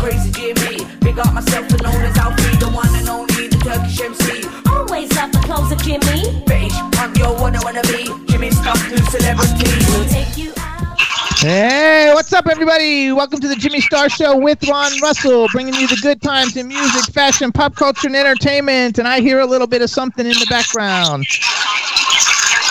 Crazy Jimmy. Big up myself and known as Alfie, the one and only, the Turkish MC. Always love the clothes of Jimmy. British punk, yo, what I wanna be. Jimmy Star, new celebrity. We'll take you out. Hey, what's up, everybody? Welcome to the Jimmy Star Show with Ron Russell, bringing you the good times in music, fashion, pop culture, and entertainment. And I hear a little bit of something in the background.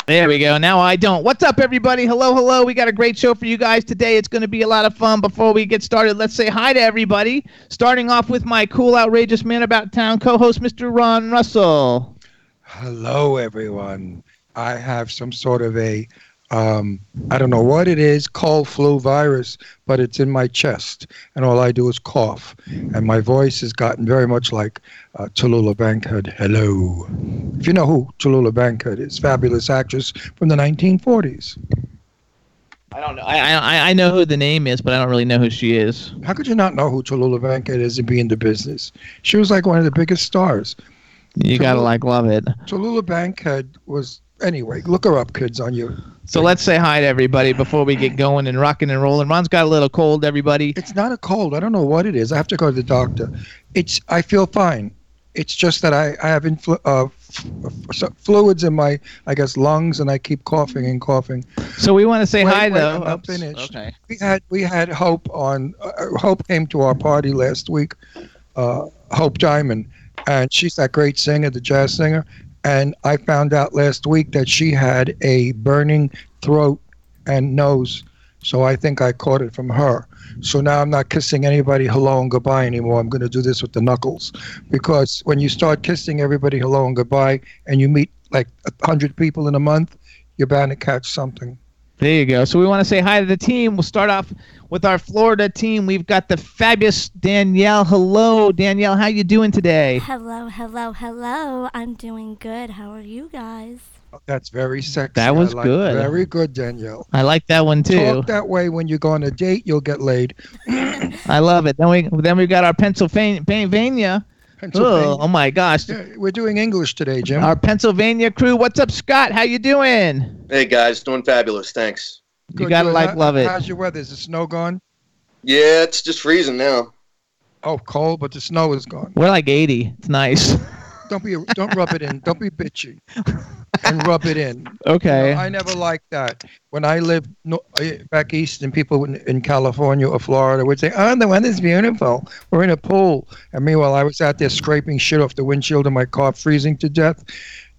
There we go. Now I don't. What's up, everybody? Hello, hello. We got a great show for you guys today. It's going to be a lot of fun. Before we get started, let's say hi to everybody. Starting off with my cool, outrageous man about town co-host, Mr. Ron Russell. Hello, everyone. I have some sort of a, um, I don't know what it is, cold flu virus, but it's in my chest, and all I do is cough. And my voice has gotten very much like uh, Tallulah Bankhead. Hello. If you know who Tallulah Bankhead is, fabulous actress from the 1940s. I don't know. I, I I know who the name is, but I don't really know who she is. How could you not know who Tallulah Bankhead is and be in the business? She was like one of the biggest stars. You gotta like love it. Tallulah Bankhead was, anyway, look her up, kids, on you. So let's say hi to everybody before we get going and rocking and rolling. Ron's got a little cold, everybody. It's not a cold. I don't know what it is. I have to go to the doctor. It's. I feel fine. It's just that I, I have influ- uh, f- f- fluids in my, I guess, lungs, and I keep coughing and coughing. So we want to say Wait, hi wait, though. I'm finished. Okay. We had we had Hope on. Uh, Hope came to our party last week. Uh, Hope Diamond, and she's that great singer, the jazz singer. And I found out last week that she had a burning throat and nose. So I think I caught it from her. So now I'm not kissing anybody hello and goodbye anymore. I'm going to do this with the knuckles. Because when you start kissing everybody hello and goodbye and you meet like a hundred people in a month, you're bound to catch something. There you go. So we want to say hi to the team. We'll start off with our Florida team. We've got the fabulous Danielle. Hello, Danielle. How you doing today? Hello, hello, hello. I'm doing good. How are you guys? That's very sexy. That was like- good. Very good, Danielle. I like that one too. Talk that way when you go on a date, you'll get laid. I love it. Then we then we got our Pennsylvania. Pennsylvania. Pennsylvania. Oh, oh my gosh. Yeah, we're doing English today, Jim. Our Pennsylvania crew. What's up, Scott? How you doing? Hey guys, doing fabulous. Thanks. You gotta like How- love it. How's your weather? Is the snow gone? Yeah, it's just freezing now. Oh, cold, but the snow is gone. We're like 80. It's nice. Don't be, don't rub it in. Don't be bitchy, and rub it in. okay. No, I never liked that. When I lived no, uh, back east, and people in, in California or Florida would say, "Oh, the weather's beautiful. We're in a pool," and meanwhile, I was out there scraping shit off the windshield of my car, freezing to death.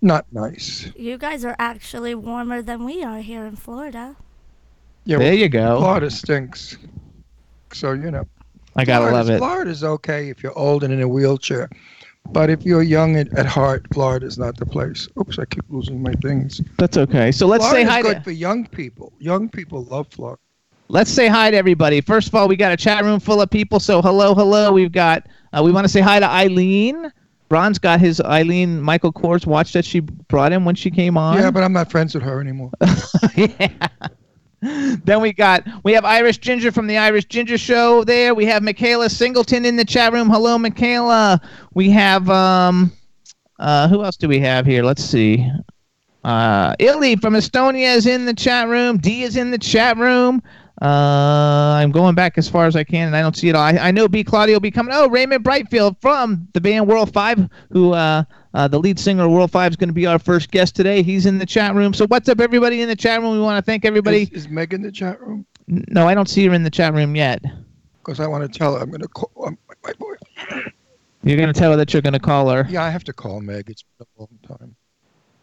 Not nice. You guys are actually warmer than we are here in Florida. Yeah, there well, you go. Florida stinks. So you know. I gotta Florida's, love it. Florida's okay if you're old and in a wheelchair, but if you're young at, at heart, Florida's not the place. Oops, I keep losing my things. That's okay. So let's say Florida's hi good to for young people. Young people love Florida. let's say hi to everybody. First of all, we got a chat room full of people. So hello, hello. We've got uh, we want to say hi to Eileen. Ron's got his Eileen Michael Kors watch that she brought him when she came on. Yeah, but I'm not friends with her anymore. yeah. Then we got we have Irish Ginger from the Irish Ginger Show there. We have Michaela Singleton in the chat room. Hello, Michaela. We have um uh who else do we have here? Let's see. Uh Illy from Estonia is in the chat room. D is in the chat room. Uh, I'm going back as far as I can, and I don't see it all. I, I know B. Claudio will be coming. Oh, Raymond Brightfield from the band World Five, who uh, uh, the lead singer of World Five is going to be our first guest today. He's in the chat room. So what's up, everybody in the chat room? We want to thank everybody. Is, is Meg in the chat room? No, I don't see her in the chat room yet. Because I want to tell her I'm going to call um, my boy. You're going to tell her that you're going to call her. Yeah, I have to call Meg. It's been a long time.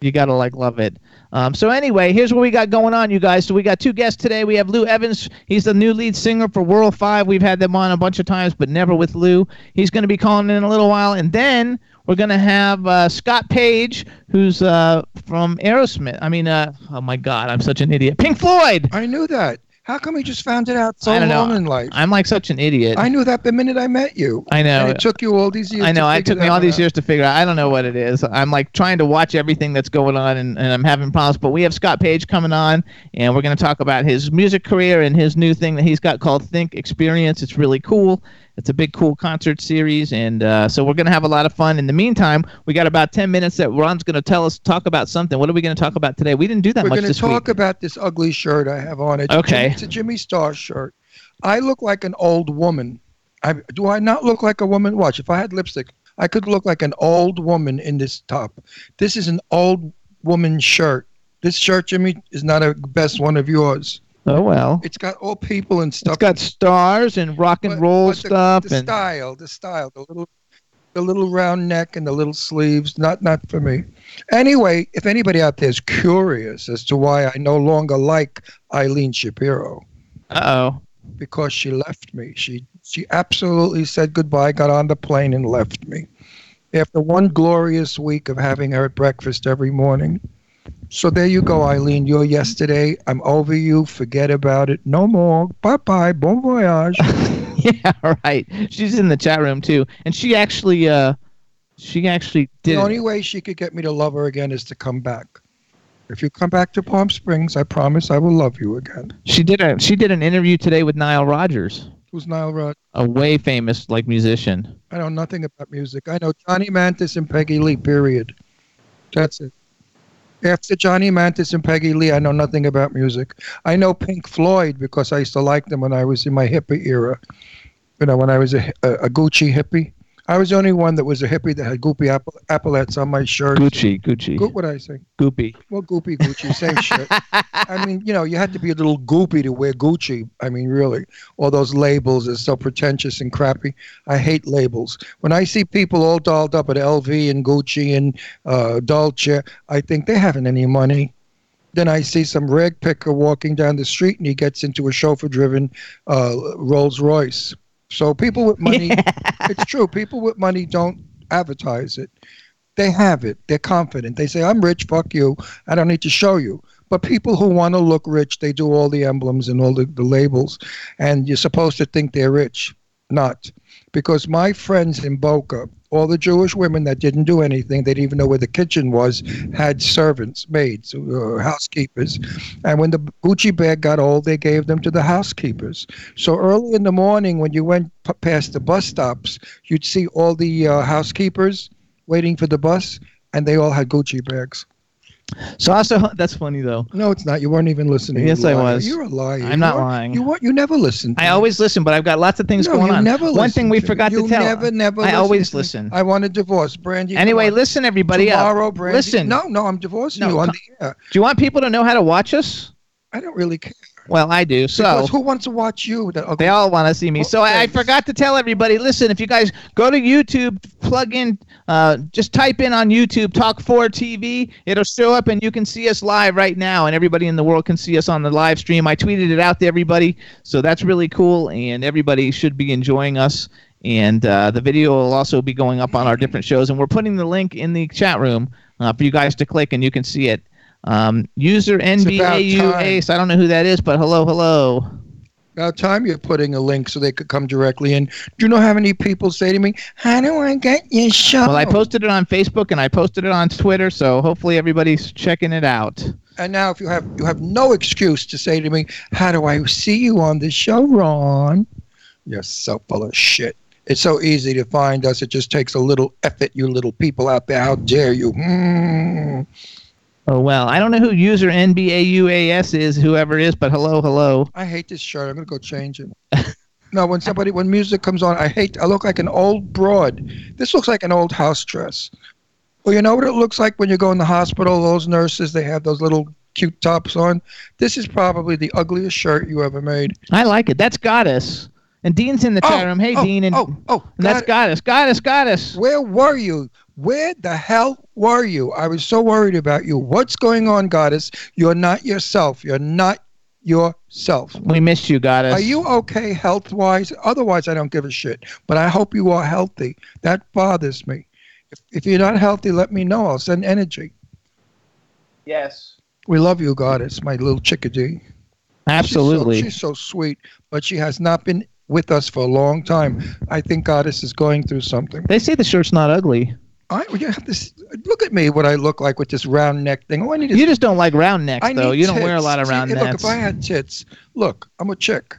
You gotta like love it. Um, so anyway, here's what we got going on, you guys. So we got two guests today. We have Lou Evans. He's the new lead singer for World Five. We've had them on a bunch of times, but never with Lou. He's going to be calling in a little while, and then we're going to have uh, Scott Page, who's uh, from Aerosmith. I mean, uh, oh my God, I'm such an idiot. Pink Floyd. I knew that. How come we just found it out so long in life? I'm like such an idiot. I knew that the minute I met you. I know. And it took you all these years. I know. It took me all these out. years to figure out. I don't know what it is. I'm like trying to watch everything that's going on, and, and I'm having problems. But we have Scott Page coming on, and we're going to talk about his music career and his new thing that he's got called Think Experience. It's really cool. It's a big, cool concert series, and uh, so we're going to have a lot of fun. In the meantime, we got about 10 minutes that Ron's going to tell us talk about something. What are we going to talk about today? We didn't do that We're much going to talk week. about this ugly shirt I have on. It's Okay. It's a Jimmy Star shirt. I look like an old woman. I, do I not look like a woman? Watch. If I had lipstick, I could look like an old woman in this top. This is an old woman shirt. This shirt, Jimmy, is not a best one of yours. Oh well. It's got all people and stuff. It's got stars and rock and But- roll but the- stuff The, and style, the style, the little, the little round neck and the little sleeves. Not, not for me. Anyway, if anybody out there is curious as to why I no longer like Eileen Shapiro, uh-oh. because she left me. She she absolutely said goodbye, got on the plane and left me. After one glorious week of having her at breakfast every morning. So there you go, Eileen. You're yesterday. I'm over you. Forget about it. No more. Bye bye. Bon voyage. yeah, right. She's in the chat room too, and she actually, uh, she actually did. The only way she could get me to love her again is to come back. If you come back to Palm Springs, I promise I will love you again. She did a she did an interview today with Nile Rodgers, Who's Nile Rod? a way famous like musician. I know nothing about music. I know Johnny Mathis and Peggy Lee, period. That's it. After Johnny Mathis and Peggy Lee, I know nothing about music. I know Pink Floyd because I used to like them when I was in my hippie era. You know, when I was a, a, a Gucci hippie. I was the only one that was a hippie that had Goopy apple, epaulets on my shirt. Gucci, Gucci, Go- what I say? Goopy. Well, Goopy Gucci, same shit. I mean, you know, you had to be a little goopy to wear Gucci. I mean, really. All those labels are so pretentious and crappy. I hate labels. When I see people all dolled up at LV and Gucci and uh, Dolce, I think they haven't any money. Then I see some rag picker walking down the street and he gets into a chauffeur driven uh, Rolls Royce. So people with money, it's true, people with money don't advertise it. They have it. They're confident. They say, I'm rich, fuck you. I don't need to show you. But people who want to look rich, they do all the emblems and all the, the labels. And you're supposed to think they're rich. Not. Because my friends in Boca, all the Jewish women that didn't do anything, they didn't even know where the kitchen was, had servants, maids, uh, housekeepers. And when the Gucci bag got old, they gave them to the housekeepers. So early in the morning, when you went p- past the bus stops, you'd see all the uh, housekeepers waiting for the bus, and they all had Gucci bags. So also that's funny though. No, it's not. You weren't even listening. Yes, I was. You're a liar. I'm not You lying. You what? You never listen. to I me. always listen, but I've got lots of things No, going you on. never One thing we to forgot you to tell. never, never. I listen always to me. listen. I want a divorce, Brandy. Anyway, listen, everybody. Tomorrow, Brandy. listen. No, no, I'm divorcing No, you on the air. Do you want people to know how to watch us? I don't really care. Well, I do. So Because who wants to watch you? Ugly They all want to see me. So I, I forgot to tell everybody. Listen, if you guys go to YouTube, plug in, uh, just type in on YouTube Talk 4 TV. It'll show up, and you can see us live right now, and everybody in the world can see us on the live stream. I tweeted it out to everybody, so that's really cool, and everybody should be enjoying us. And uh, the video will also be going up on our different shows, and we're putting the link in the chat room uh, for you guys to click, and you can see it. Um, user about NBAU. Ace. I don't know who that is, but hello, hello. About time you're putting a link so they could come directly in. Do you know how many people say to me, "How do I get your show?" Well, I posted it on Facebook and I posted it on Twitter, so hopefully everybody's checking it out. And now, if you have you have no excuse to say to me, "How do I see you on the show, Ron?" You're so full of shit. It's so easy to find us. It just takes a little effort. You little people out there, how dare you? Mm. Oh well, I don't know who user NBAUAS is, whoever it is, but hello, hello. I hate this shirt. I'm gonna go change it. no, when somebody when music comes on, I hate. I look like an old broad. This looks like an old house dress. Well, you know what it looks like when you go in the hospital. Those nurses, they have those little cute tops on. This is probably the ugliest shirt you ever made. I like it. That's Goddess. And Dean's in the Oh, chat room. Hey, oh, Dean. And, oh, oh, and that's Goddess. Goddess, Goddess. Where were you? Where the hell were you? I was so worried about you. What's going on, Goddess? You're not yourself. You're not yourself. We missed you, Goddess. Are you okay health wise? Otherwise, I don't give a shit. But I hope you are healthy. That bothers me. If, if you're not healthy, let me know. I'll send energy. Yes. We love you, Goddess, my little chickadee. Absolutely. She's so, she's so sweet, but she has not been with us for a long time. I think Goddess is going through something. they say the shirt's not ugly. I you have this. Look at me, what I look like with this round neck thing. Oh, I need. You just don't like round necks, I though. You don't wear a lot of See, round Look, necks. if I had tits, look, I'm a chick.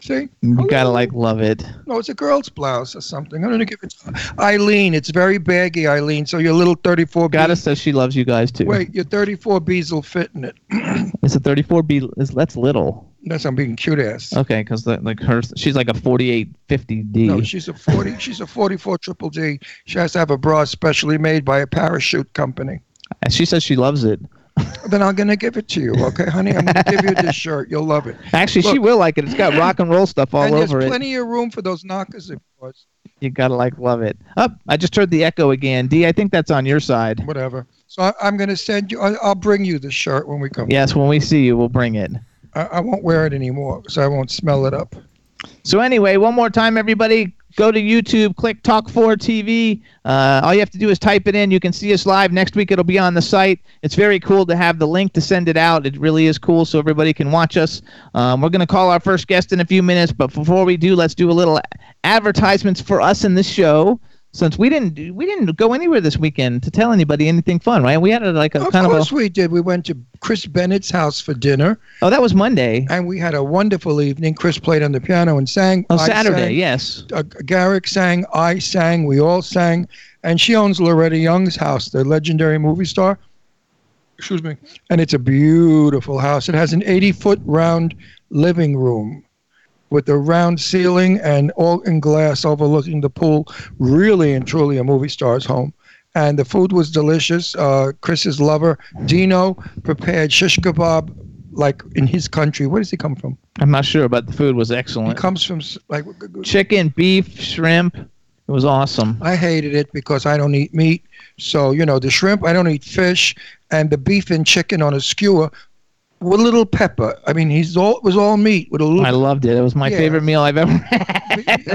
See? you gotta like love it. No, it's a girl's blouse or something. I'm gonna give it. Eileen, it's very baggy, Eileen. So your little 34 B. Goddess says she loves you guys too. Wait, your 34 B's will fit in it. It's a 34B. Is that's little. That's I'm being cute ass. Okay, because like her, she's like a 4850D. No, she's a 40. she's a 44 triple D. She has to have a bra specially made by a parachute company. And she says she loves it. Then I'm gonna give it to you, okay, honey? I'm gonna give you this shirt. You'll love it. Actually, she will like it. It's got rock and roll stuff all and over it. there's plenty of room for those knockers of yours. You gotta like love it. Up, I just heard the echo again. D, I think that's on your side. Whatever. So I, I'm gonna send you. I, I'll bring you the shirt when we come. Yes, when we see you, we'll bring it. I, I won't wear it anymore so I won't smell it up. So anyway, one more time, everybody, go to YouTube, click Talk 4 TV. Uh, all you have to do is type it in. You can see us live next week. It'll be on the site. It's very cool to have the link to send it out. It really is cool, so everybody can watch us. Um, we're going to call our first guest in a few minutes, but before we do, let's do a little advertisements for us in this show. Since we didn't we didn't go anywhere this weekend to tell anybody anything fun, right? We had a, like a Of kind course of a we did. We went to Chris Bennett's house for dinner, oh that was Monday and we had a wonderful evening. Chris played on the piano and sang. oh I Saturday sang. yes uh, Garrick sang, I sang, we all sang, and she owns Loretta Young's house, the legendary movie star. Excuse me. And it's a beautiful house. It has an 80 foot round living room with a round ceiling and all in glass overlooking the pool. Really and truly a movie star's home. And the food was delicious. Uh, Chris's lover, Dino, prepared shish kebab like in his country. Where does he come from? I'm not sure, but the food was He excellent. comes from like Chicken, beef, shrimp. It was awesome. I hated it because I don't eat meat. So, you know, the shrimp, I don't eat fish, and the beef and chicken on a skewer with a little pepper. I mean, he's all it was all meat with a little I loved it. It was my Yeah. favorite meal I've ever had.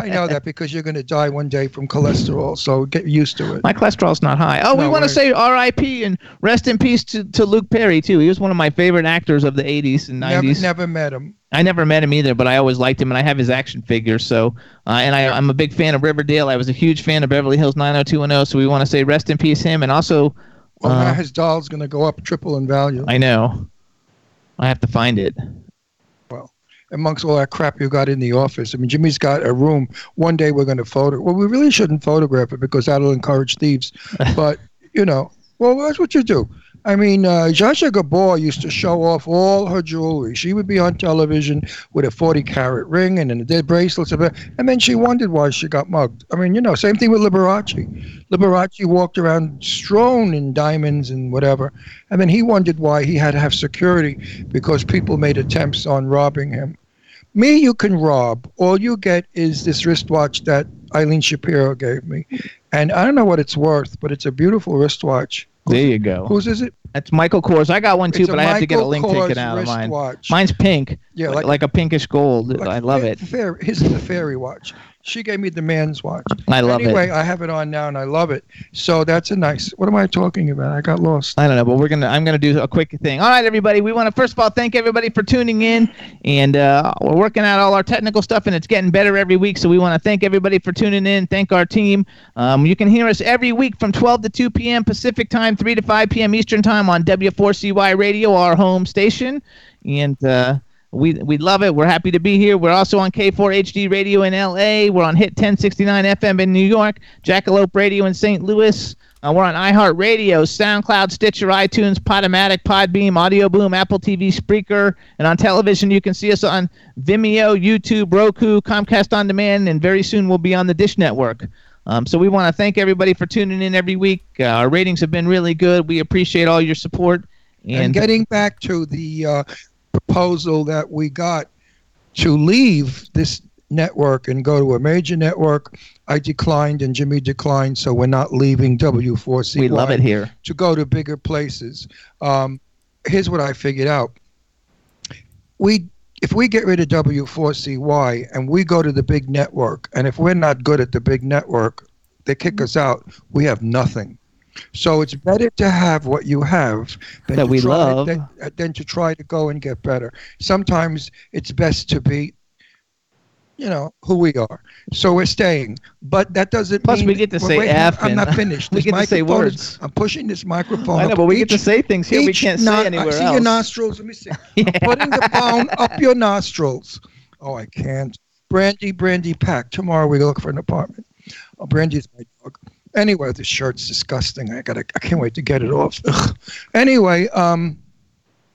I know that because you're going to die one day from cholesterol, so get used to it. My cholesterol's not high. Oh, we want to say R.I.P. and rest in peace to, to Luke Perry too. He was one of my favorite actors of the 80s and 90s. Never, never met him. I never met him either, but I always liked him, and I have his action figure. So, uh, and I, I'm a big fan of Riverdale. I was a huge fan of Beverly Hills 90210. So we want to say rest in peace him, and also, Well, Uh, now his doll's going to go up triple in value. I know, I have to find it. Well, amongst all that crap you got in the office. I mean, Jimmy's got a room. One day we're going to photo. Well, we really shouldn't photograph it because that'll encourage thieves. but you know, well, that's what you do. I mean, uh, Gabor used to show off all her jewelry. She would be on television with a 40 carat ring and then the bracelets, and then she wondered why she got mugged. I mean, you know, same thing with Liberace. Liberace walked around strewn in diamonds and whatever, and then he wondered why he had to have security because people made attempts on robbing him. Me, you can rob. All you get is this wristwatch that Eileen Shapiro gave me. And I don't know what it's worth, but it's a beautiful wristwatch. There you go. Whose is it? That's Michael Kors. I got one too, but I have to get a link Kors taken out of mine. wristwatch. Mine's pink. Yeah, like, like- a pinkish gold. Like I love it. Fair, his is the fairy watch. She gave me the man's watch. I love anyway, it. I have it on now and I love it. So that's a nice. What am I talking about? I got lost. I don't know, but we're gonna. I'm gonna do a quick thing. All right, everybody. We want to first of all thank everybody for tuning in, and uh, we're working out all our technical stuff, and it's getting better every week. So we want to thank everybody for tuning in. Thank our team. Um, you can hear us every week from 12 to 2 p.m. Pacific time, 3 to 5 p.m. Eastern time on W4CY Radio, our home station, and. Uh, we, we love it. We're happy to be here. We're also on K4HD Radio in LA. We're on Hit 1069 FM in New York, Jackalope Radio in St. Louis. Uh, we're on iHeartRadio, SoundCloud, Stitcher, iTunes, Podomatic, Podbean, Audio Boom, Apple TV, Spreaker, and on television you can see us on Vimeo, YouTube, Roku, Comcast On Demand, and very soon we'll be on the Dish Network. Um, so we want to thank everybody for tuning in every week. Uh, our ratings have been really good. We appreciate all your support. And, And, getting back to the uh, proposal that we got to leave this network and go to a major network. I declined and Jimmy declined, so we're not leaving W4C. We love it here. to go to bigger places. Um, here's what I figured out. We if we get rid of W4CY and we go to the big network, and if we're not good at the big network, they kick mm-hmm. us out. We have nothing. So it's better to have what you have than That we love. Than, than to try to go and get better. Sometimes it's best to be, you know, who we are. So we're staying, but that doesn't Plus, mean we get to say F I'm not finished. we This get to say microphone is- words. I'm pushing this microphone. I know, but we get to say things here we can't say no- anywhere I see else. your nostrils. Let me see. I'm putting the phone up your nostrils. Oh, I can't. Brandy, Brandy Pack. Tomorrow we look for an apartment. Oh, Brandy's my dog. Anyway, this shirt's disgusting. I gotta. I can't wait to get it off. Ugh. Anyway, um,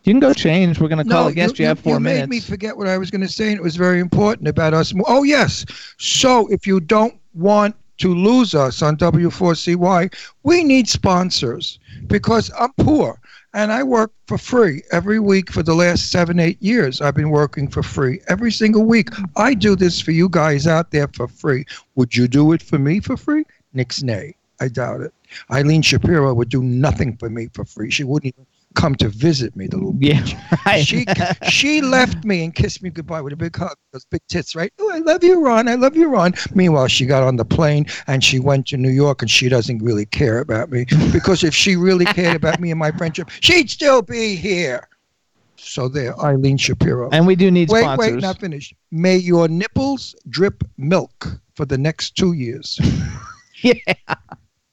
You can go change. We're going to call no, a guest. You, have four you minutes. You made me forget what I was going to say, and it was very important about us. Oh yes. So if you don't want to lose us on W4CY, we need sponsors because I'm poor and I work for free every week for the last seven, eight years. I've been working for free every single week. I do this for you guys out there for free. Would you do it for me for free? Nix nay. I doubt it. Eileen Shapiro would do nothing for me for free. She wouldn't even come to visit me, the little yeah, right. she she left me and kissed me goodbye with a big hug. Those big tits, right? Oh, I love you, Ron. I love you, Ron. Meanwhile, she got on the plane and she went to New York, and she doesn't really care about me because if she really cared about me and my friendship, she'd still be here. So there, Eileen Shapiro. and we do need wait, sponsors. wait, wait, not finished. May your nipples drip milk for the next two years. yeah.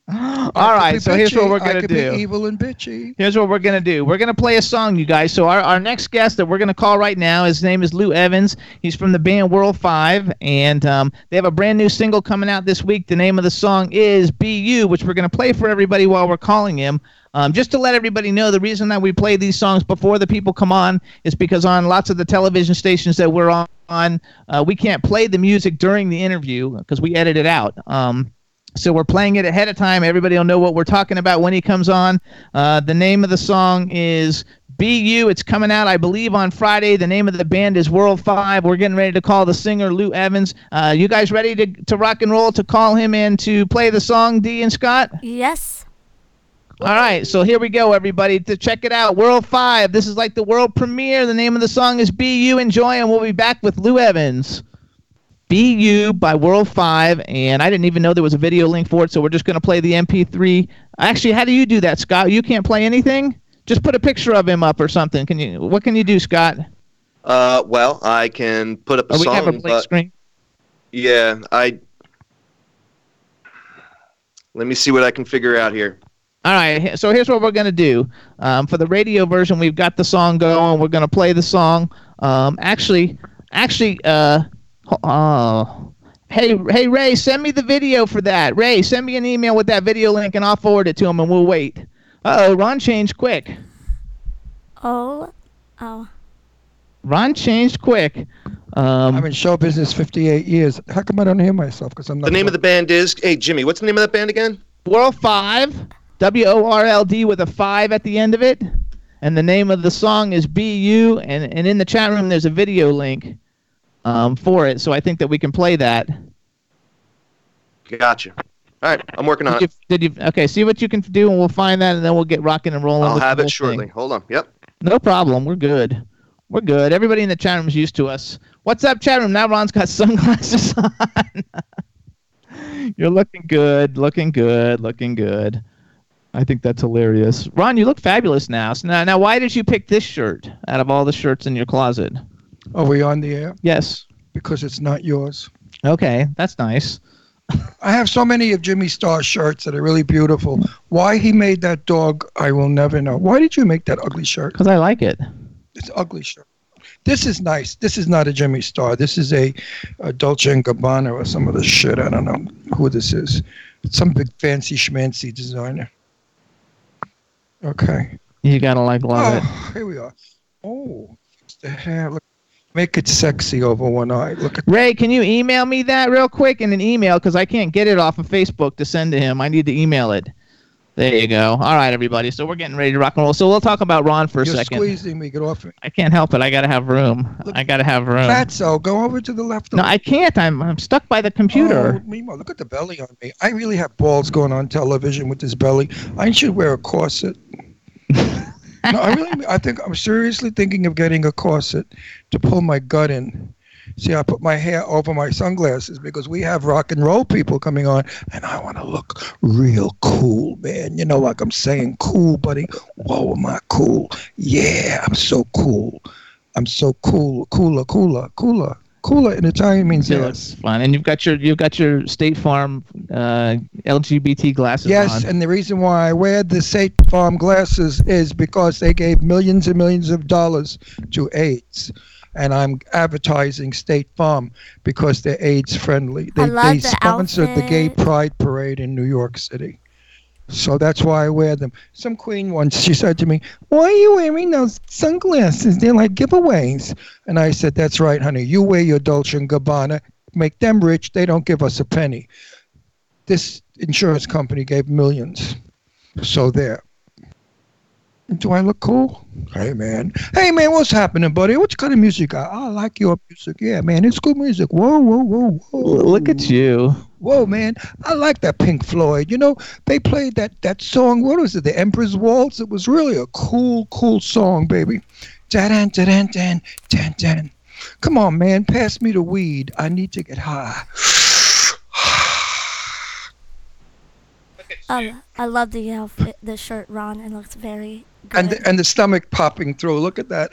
All right, so here's what we're gonna do. Be evil and bitchy. Here's what we're gonna do. We're gonna play a song, you guys. So our, our next guest that we're gonna call right now, his name is Lou Evans. He's from the band World Five, and um, they have a brand new single coming out this week. The name of the song is "Be You," which we're gonna play for everybody while we're calling him. Um, just to let everybody know, the reason that we play these songs before the people come on is because on lots of the television stations that we're on, uh, we can't play the music during the interview because we edit it out. Um, so we're playing it ahead of time. Everybody will know what we're talking about when he comes on. Uh, the name of the song is "Be You." It's coming out, I believe, on Friday. The name of the band is World Five. We're getting ready to call the singer Lou Evans. Uh, you guys ready to to rock and roll to call him in to play the song, D and Scott? Yes. All right, so here we go, everybody, to check it out. World Five. This is like the world premiere. The name of the song is "Be You." Enjoy, and we'll be back with Lou Evans. You by World 5, and I didn't even know there was a video link for it, so we're just going to play the MP3. Actually, how do you do that, Scott? You can't play anything? Just put a picture of him up or something. Can you? What can you do, Scott? Uh, well, I can put up a Oh, we song, have a but screen. yeah, I. Let me see what I can figure out here. All right, so here's what we're gonna do. Um, for the radio version, we've got the song going. We're gonna play the song. Um, actually, actually, uh, oh, hey, hey, Ray, send me the video for that. Ray, send me an email with that video link, and I'll forward it to him, and we'll wait. Uh oh, Ron changed quick. Oh. Oh. Ron changed quick. Um, I'm in show business 58 years. How come I don't hear myself? Because I'm not. The name of the band is. Hey, Jimmy, what's the name of that band again? World Five, W O R L D with a five at the end of it, and the name of the song is B U. And and in the chat room, there's a video link um, for it, so I think that we can play that. Gotcha. All right, I'm working on Did it. you, did you? Okay, see what you can do, and we'll find that, and then we'll get rocking and rolling. I'll have it shortly. thing. Hold on. Yep. No problem. We're good. We're good. Everybody in the chat room is used to us. What's up, chat room? Now Ron's got sunglasses on. You're looking good. Looking good. Looking good. I think that's hilarious. Ron, you look fabulous now. So now, now, why did you pick this shirt out of all the shirts in your closet? Are we on the air? Yes. Because it's not yours. Okay, that's nice. I have so many of Jimmy Star's shirts that are really beautiful. Why he made that dog, I will never know. Why did you make that ugly shirt? Because I like it. It's an ugly shirt. This is nice. This is not a Jimmy Star. This is a, a Dolce and Gabbana or some of the shit. I don't know who this is. It's some big fancy schmancy designer. Okay. You gotta like love oh, it. Oh, here we are. Oh, the hair. Look, make it sexy over one eye. Look at Ray, can you email me that real quick in an email? Because I can't get it off of Facebook to send to him. I need to email it. There you go. All right, everybody. So we're getting ready to rock and roll. So we'll talk about Ron for a You're second. squeezing me. Get off me. I can't help it. I gotta have room. Look- I gotta have room. Fatso, go over to the left. No. I can't. I'm I'm stuck by the computer. Oh, Mimo, look at the belly on me. I really have balls going on television with this belly. I should wear a corset. no, I really, I think I'm seriously thinking of getting a corset to pull my gut in. See, I put my hair over my sunglasses because we have rock and roll people coming on, and I want to look real cool, man. You know, like I'm saying, cool, buddy. Whoa, am I cool? Yeah, I'm so cool. I'm so cool, cooler, cooler, cooler, cooler. In Italian means yes. fun, and you've got your you've got your State Farm uh, LGBT glasses Yes, on. and the reason why I wear the State Farm glasses is because they gave millions and millions of dollars to AIDS. And I'm advertising State Farm because they're AIDS friendly. They, they the sponsored the Gay. Pride Parade in New York City. So that's why I wear them. Some queen once, she said to me, Why are you wearing those sunglasses? They're like giveaways. And I said, That's right, honey. You wear your Dolce & Gabbana, make them rich. They don't give us a penny this insurance company gave millions. So there. Do I look cool? Hey man. Hey man, what's happening, buddy? What kind of music? you got? I like your music. Yeah, man, it's good music. Whoa, whoa, whoa, whoa. Look at you. Whoa, man. I like that Pink Floyd. You know, they played that that song. What was it? The Emperor's Waltz. It was really a cool, cool song, baby. Dan dan dan dan dan dan. Come on, man. Pass me the weed. I need to get high. I, I love the outfit, the shirt, Ron. It looks very good. And the, and the stomach popping through. Look at that.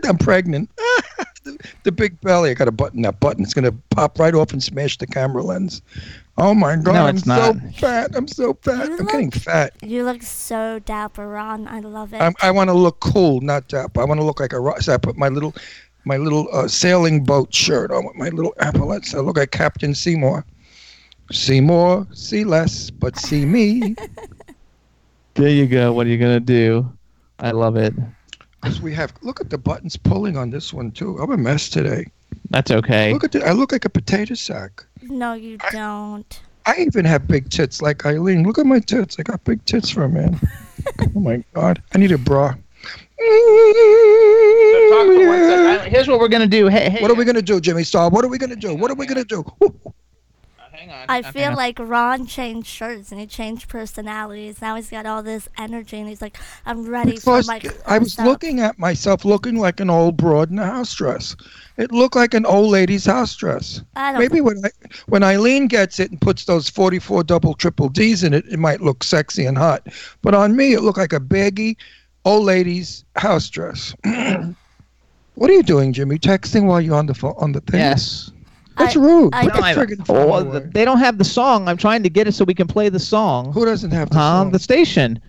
I'm pregnant. the, the big belly. I got to button that button. It's gonna pop right off and smash the camera lens. Oh my god! No, it's I'm it's so fat. I'm so fat. You I'm getting fat. you look so dapper, Ron. I love it. I'm, I want to look cool, not dap. I want to look like a rock. So I put my little, my little uh, sailing boat shirt on with my little epaulets. I look like Captain Seymour. See more, see less, but see me. There you go. What are you gonna do? I love it. 'Cause we have. Look at the buttons pulling on this one too. I'm a mess today. That's okay. Look at the. I look like a potato sack. no, you don't. I even have big tits like Eileen. Look at my tits. I got big tits for a man. oh my god. I need a bra. Here's what we're gonna do. Hey, hey. What are we gonna do, Jimmy Star? What are we gonna do? What are we gonna do? Hang on. I Okay. feel like Ron changed shirts and he changed personalities. Now he's got all this energy and he's like, I'm ready for Because my. I was stuff." looking at myself looking like an old broad in a house dress. It looked like an old lady's house dress. I don't Maybe when I, when Eileen gets it and puts those 44 double triple D's in it, it might look sexy and hot. But on me, it looked like a baggy old lady's house dress. what are you doing, Jimmy? Texting while you're on the phone on the thing? Yes. That's I- rude. I- Put the No, I- friggin' oh, phone the- away. they don't have the song. I'm trying to get it so we can play the song. Who doesn't have the Huh? song? The station.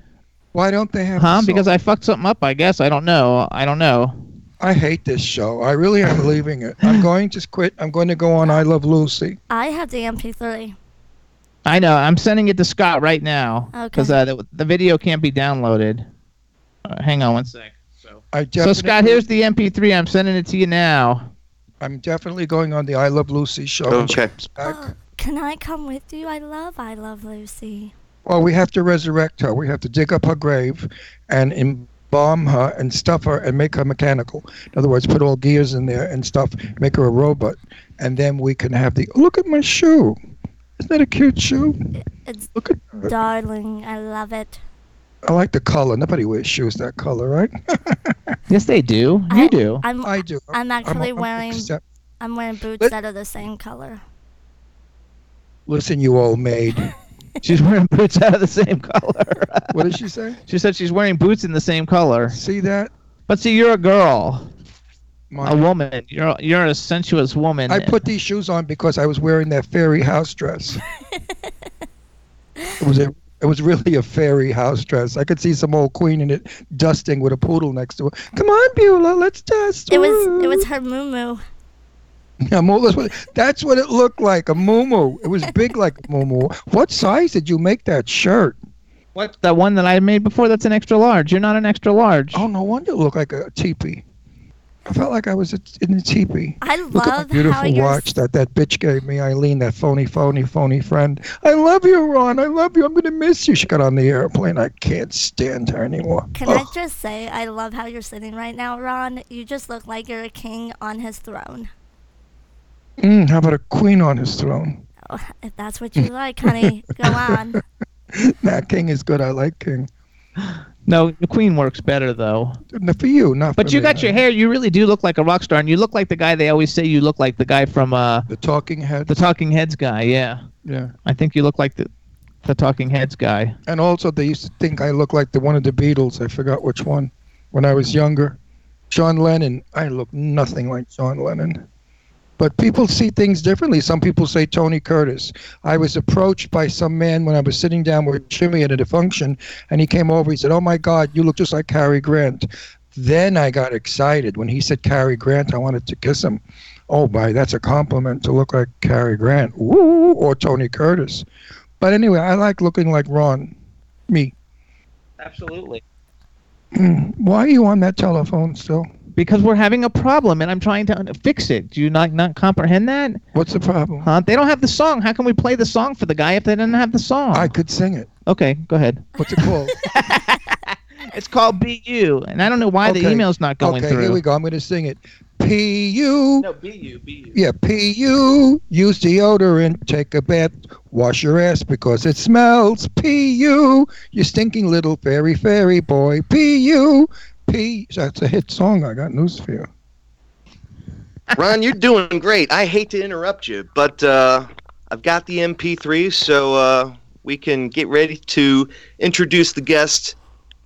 Why don't they have Huh? the Because? I fucked something up. I guess. I don't know. I don't know. I hate this show. I really am leaving it. I'm going to quit. I'm going to go on I Love Lucy. I have the MP3. I know. I'm sending it to Scott right now because Okay. uh, the, the video can't be downloaded. Uh, hang on one sec. I So Scott, here's the MP3. I'm sending it to you now. I'm definitely going on the I Love Lucy show. when she Okay. back. Oh, can I come with you? I love I Love Lucy. Well, we have to resurrect her. We have to dig up her grave and embalm her and stuff her and make her mechanical. In other words, put all gears in there and stuff, make her a robot. And then we can have the look at my shoe. Isn't that a cute shoe? It's Look at it. darling. I love it. I like the color. Nobody wears shoes that color, right? Yes, they do. You I- do. I'm I do. I'm actually I'm- wearing accept- I'm wearing boots Let- that are the same color. Listen, you old maid. She's wearing boots out of the same color. What did she say? she said she's wearing boots in the same color. See that? But see, you're a girl, My a woman. You're you're a sensuous woman. I put these shoes on because I was wearing that fairy house dress. it was a, it was really a fairy house dress. I could see some old queen in it dusting with a poodle next to her. Come on, Beulah, let's dust. It was it was her moo Yeah, Moo- that's what, that's what it looked like, a moo It was big like a moo What size did you make that shirt? what the one that I made before. That's an extra large. You're not an extra large. Oh, no wonder it looked like a teepee. I felt like I was in a teepee. I love Look at my love how beautiful you're watch that that bitch gave me, Eileen, that phony, phony, phony friend. I love you, Ron. I love you. I'm gonna miss you. She got on the airplane. I can't stand her anymore. Can I just say I love how you're sitting right now, Ron? You just look like you're a king on his throne. Mm, how about a queen on his throne? Oh, if that's what you like, honey, go on. Nah, king is good. I like king. No, the Queen works better though. No, For you, not But for you me. got your hair. You really do look like a rock star, and you look like the guy they always say you look like the guy from uh The talking head. the Talking Heads guy. Yeah, yeah. I think you look like the the Talking Heads guy. And also, they used to think I looked like the one of the Beatles. I forgot which one. When I was younger, John Lennon. I look nothing like John Lennon. But people see things differently. Some people say Tony Curtis. I was approached by some man when I was sitting down with Jimmy at a function, and he came over. He said, "Oh my God, you look just like Cary Grant." Then I got excited when he said Cary Grant. I wanted to kiss him. Oh my, that's a compliment to look like Cary Grant. Woo! Or Tony Curtis. But anyway, I like looking like Ron. Me. Absolutely. Mm, Why are you on that telephone still? Because we're having a problem, and I'm trying to fix it. Do you not not comprehend that? What's the problem? Huh? They don't have the song. How can we play the song for the guy if they didn't have the song? I could sing it. Okay, go ahead. What's it called? It's called BU, and I don't know why the Okay. email's not going okay, through. here we go. I'm going to sing it. P U. No, BU, BU. Yeah, P U. Use deodorant. Take a bath. Wash your ass because it smells. P U. You stinking little fairy fairy boy. P U. P. That's a hit song. I got news for you. Ron, you're doing great. I hate to interrupt you, but uh, I've got the MP3, so uh, we can get ready to introduce the guest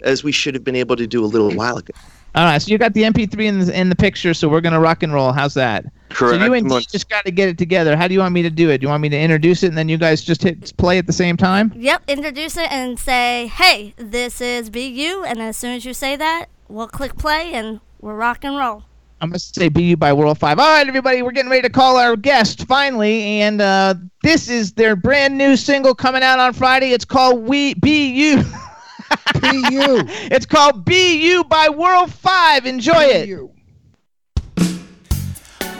as we should have been able to do a little while ago. All right, so you got the MP3 in the, in the picture, so we're gonna rock and roll. How's that? Correct. So you and Come Dee on. just got to get it together. How do you want me to do it? Do you want me to introduce it and then you guys just hit play at the same time? Yep, introduce it and say, hey, this is BU. And as soon as you say that, we'll click play and we'll rock and roll. I'm gonna say BU by World Five. All right, everybody, we're getting ready to call our guest finally, and uh, this is their brand new single coming out on Friday. It's called We BU. P U. it's called BU by World Five. Enjoy P it. U.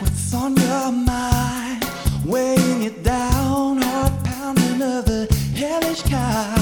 What's on your mind? Weighing you down, heart pounding of the hellish kind.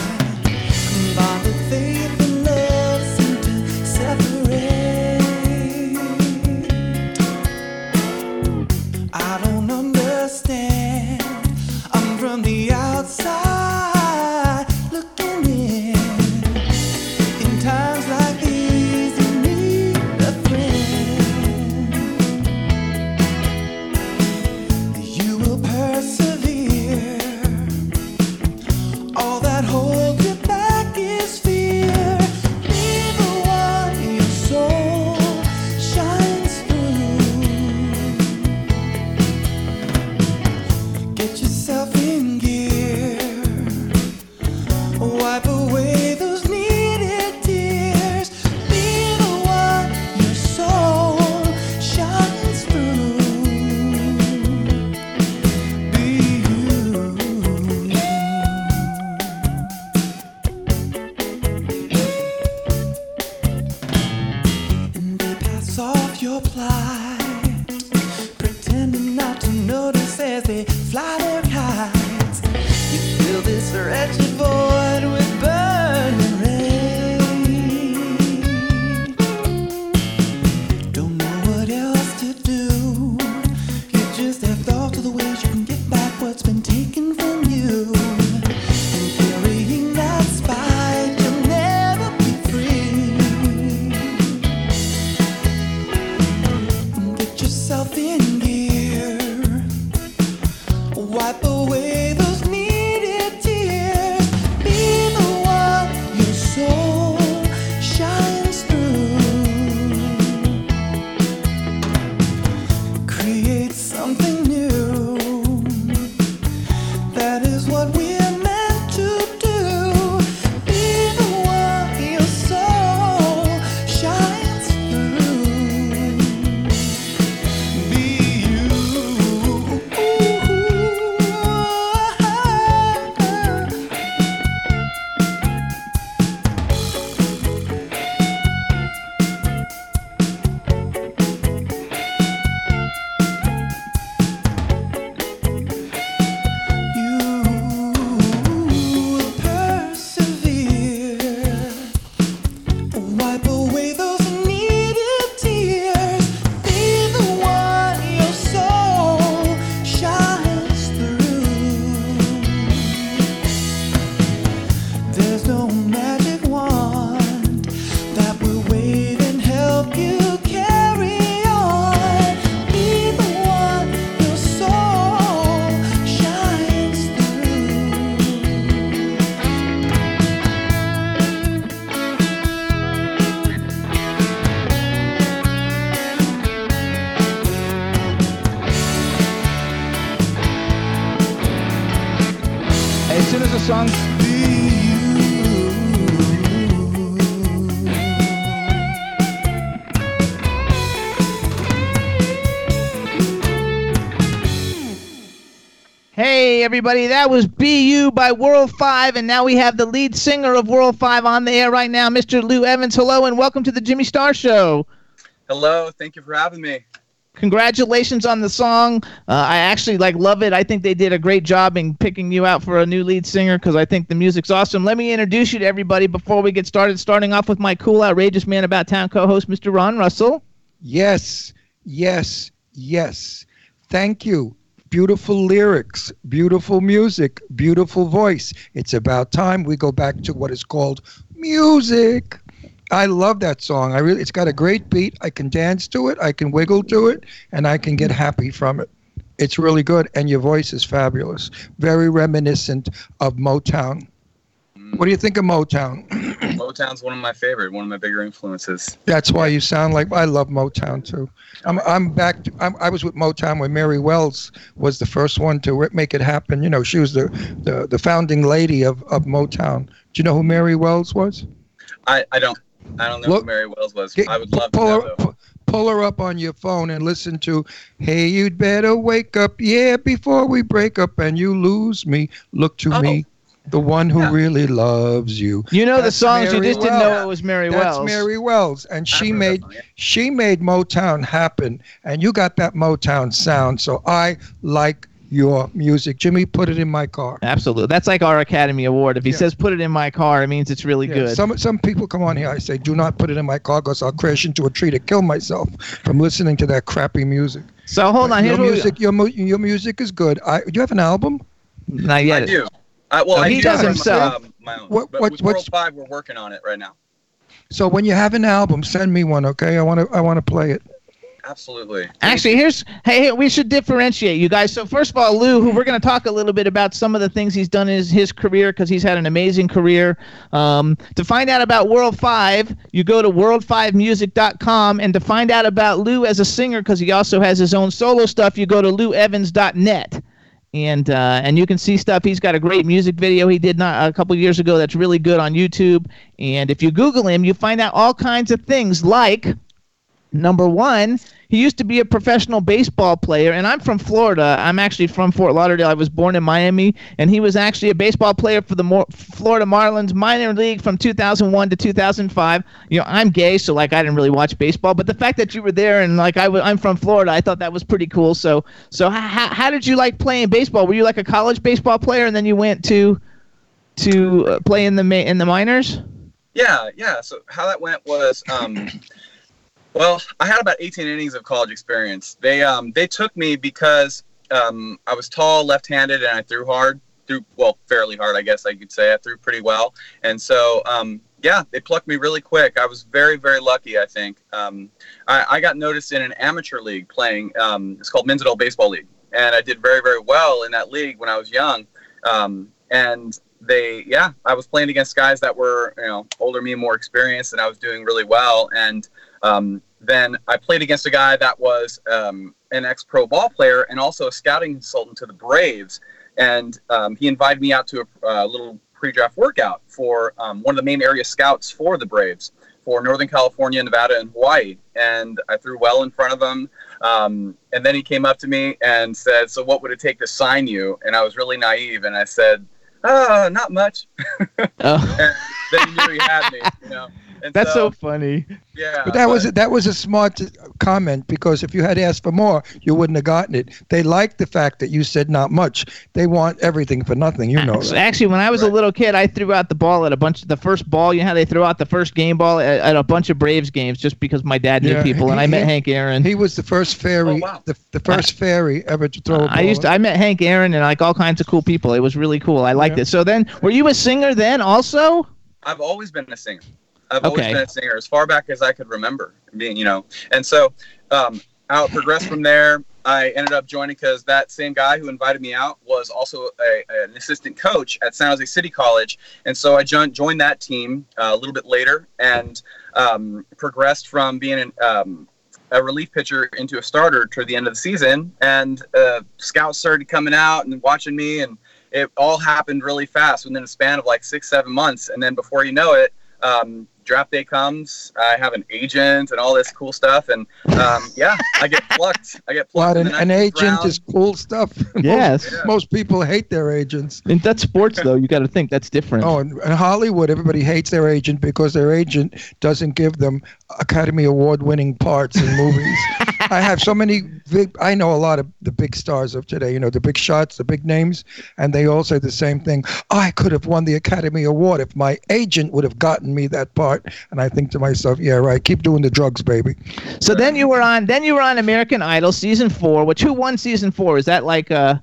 Everybody, that was BU by World 5 and now we have the lead singer of World 5 on the air right now, Mr. Lou Evans. Hello and welcome to the Jimmy Star Show. Hello, thank you for having me. Congratulations on the song. Uh, I actually like love it. I think they did a great job in picking you out for a new lead singer because I think the music's awesome. Let me introduce you to everybody before we get started. Starting off with my cool, outrageous man about town co-host, Mr. Ron Russell. Yes, yes, yes. Thank you. Beautiful lyrics, beautiful music, beautiful voice. It's about time we go back to what is called music. I love that song. I really it's got a great beat. I can dance to it, I can wiggle to it, and I can get happy from it. It's really good and your voice is fabulous. Very reminiscent of Motown. What do you think of Motown? Motown's one of my favorite, one of my bigger influences. That's why you sound like I love Motown too. I'm I'm back. To, I'm, I was with Motown when Mary Wells was the first one to make it happen. You know, she was the the, the founding lady of, of Motown. Do you know who Mary Wells was? I, I don't I don't know Look- who Mary Wells was. Get- I would love to pull know her, though. pull her up on your phone and listen to "Hey, you'd better wake up, yeah, before we break up and you lose me. Look to Oh. me, the one who Yeah. really loves you." You know the That's songs, you Mary just didn't know it was Mary That's Wells. Mary Wells, and she made that yeah. she made Motown happen, and you got that Motown sound. So I like your music, Jimmy. Put it in my car. Absolutely. That's like our Academy Award. If he Yeah. says put it in my car, it means it's really Yeah, good. Some some people come on here. I say, do not put it in my car because I'll crash into a tree to kill myself from listening to that crappy music. so hold on. your Here's we- music, your mu- your music is good. I, do you have an album? Not yet. I do. I, well, No, I he do does himself. um, my own. What- but what's- World what's- Five, we're working on it right now. So when you have an album, send me one, okay? I want to I want to play it. Absolutely. Actually, here's hey, hey, we should differentiate you guys. So first of all, Lou, who we're going to talk a little bit about some of the things he's done in his, his career because he's had an amazing career. Um, to find out about World Five, you go to world5music.com, and to find out about Lou as a singer, because he also has his own solo stuff, you go to louevans.net. And uh, and you can see stuff. He's got a great music video he did not a couple years ago that's really good on YouTube. And if you Google him, you find out all kinds of things like Number one, he used to be a professional baseball player, and I'm from Florida. I'm actually from Fort Lauderdale. I was born in Miami, and he was actually a baseball player for the Mor- Florida Marlins minor league from 2001 to 2005. You know, I'm gay, so like I didn't really watch baseball, but the fact that you were there and like I w- I'm from Florida, I thought that was pretty cool. So, so how, how, how did you like playing baseball? Were you like a college baseball player, and then you went to to uh, play in the ma- in the minors? Yeah, yeah. So how that went was, um, well, I had about 18 innings of college experience. They um, they took me because um, I was tall, left-handed, and I threw hard. Threw well, fairly hard, I guess I could say. I threw pretty well, and so um, yeah, they plucked me really quick. I was very, very lucky. I think um, I, I got noticed in an amateur league playing. Um, it's called Men's Adult Baseball League, and I did very, very well in that league when I was young. Um, and they yeah i was playing against guys that were you know older me more experienced and i was doing really well and um, then i played against a guy that was um, an ex-pro ball player and also a scouting consultant to the braves and um, he invited me out to a, little pre-draft workout for um, one of the main area scouts for the braves for northern california nevada and hawaii and i threw well in front of him um, and then he came up to me and said so what would it take to sign you and i was really naive and i said oh, not much. Oh. Then he knew he had me, you know. And That's so, so funny. yeah. But that was a, that was a smart uh, comment because if you had asked for more, you wouldn't have gotten it. They like the fact that you said not much. They want everything for nothing. You know. So that. Actually, when I was a little kid, I threw out the ball at a bunch of the first ball. You know how they throw out the first game ball at, at a bunch of Braves games just because my dad knew Yeah, people, and he- I met Hank Aaron. He was the first fairy, Oh, wow. the, the first fairy ever to throw a ball. I used to, I met Hank Aaron and like all kinds of cool people. It was really cool. I liked Yeah. it. So then, were you a singer then also? I've always been a singer. I've Okay. always been a singer as far back as I could remember being, you know. And so um, I progressed from there. I ended up joining because that same guy who invited me out was also a, an assistant coach at San Jose City College. And so I joined, joined that team uh, a little bit later and um, progressed from being an, um, a relief pitcher into a starter toward the end of the season. And uh, scouts started coming out and watching me and it all happened really fast within a span of like six, seven months. And then before you know it, um, draft day comes. I have an agent and all this cool stuff. And um, yeah, I get plucked. I get plucked. What an, an agent round. is cool stuff. Yes. most, most people hate their agents. And that's sports, though. You got to think that's different. Oh, in, in Hollywood, everybody hates their agent because their agent doesn't give them Academy Award winning parts in movies. I have so many big, I know a lot of the big stars of today, you know, the big shots, the big names, and they all say the same thing. I could have won the Academy Award if my agent would have gotten me that part. And I think to myself, yeah, right, keep doing the drugs, baby. So then you were on. Then you were on American Idol season four. Which who won season four? Is that like uh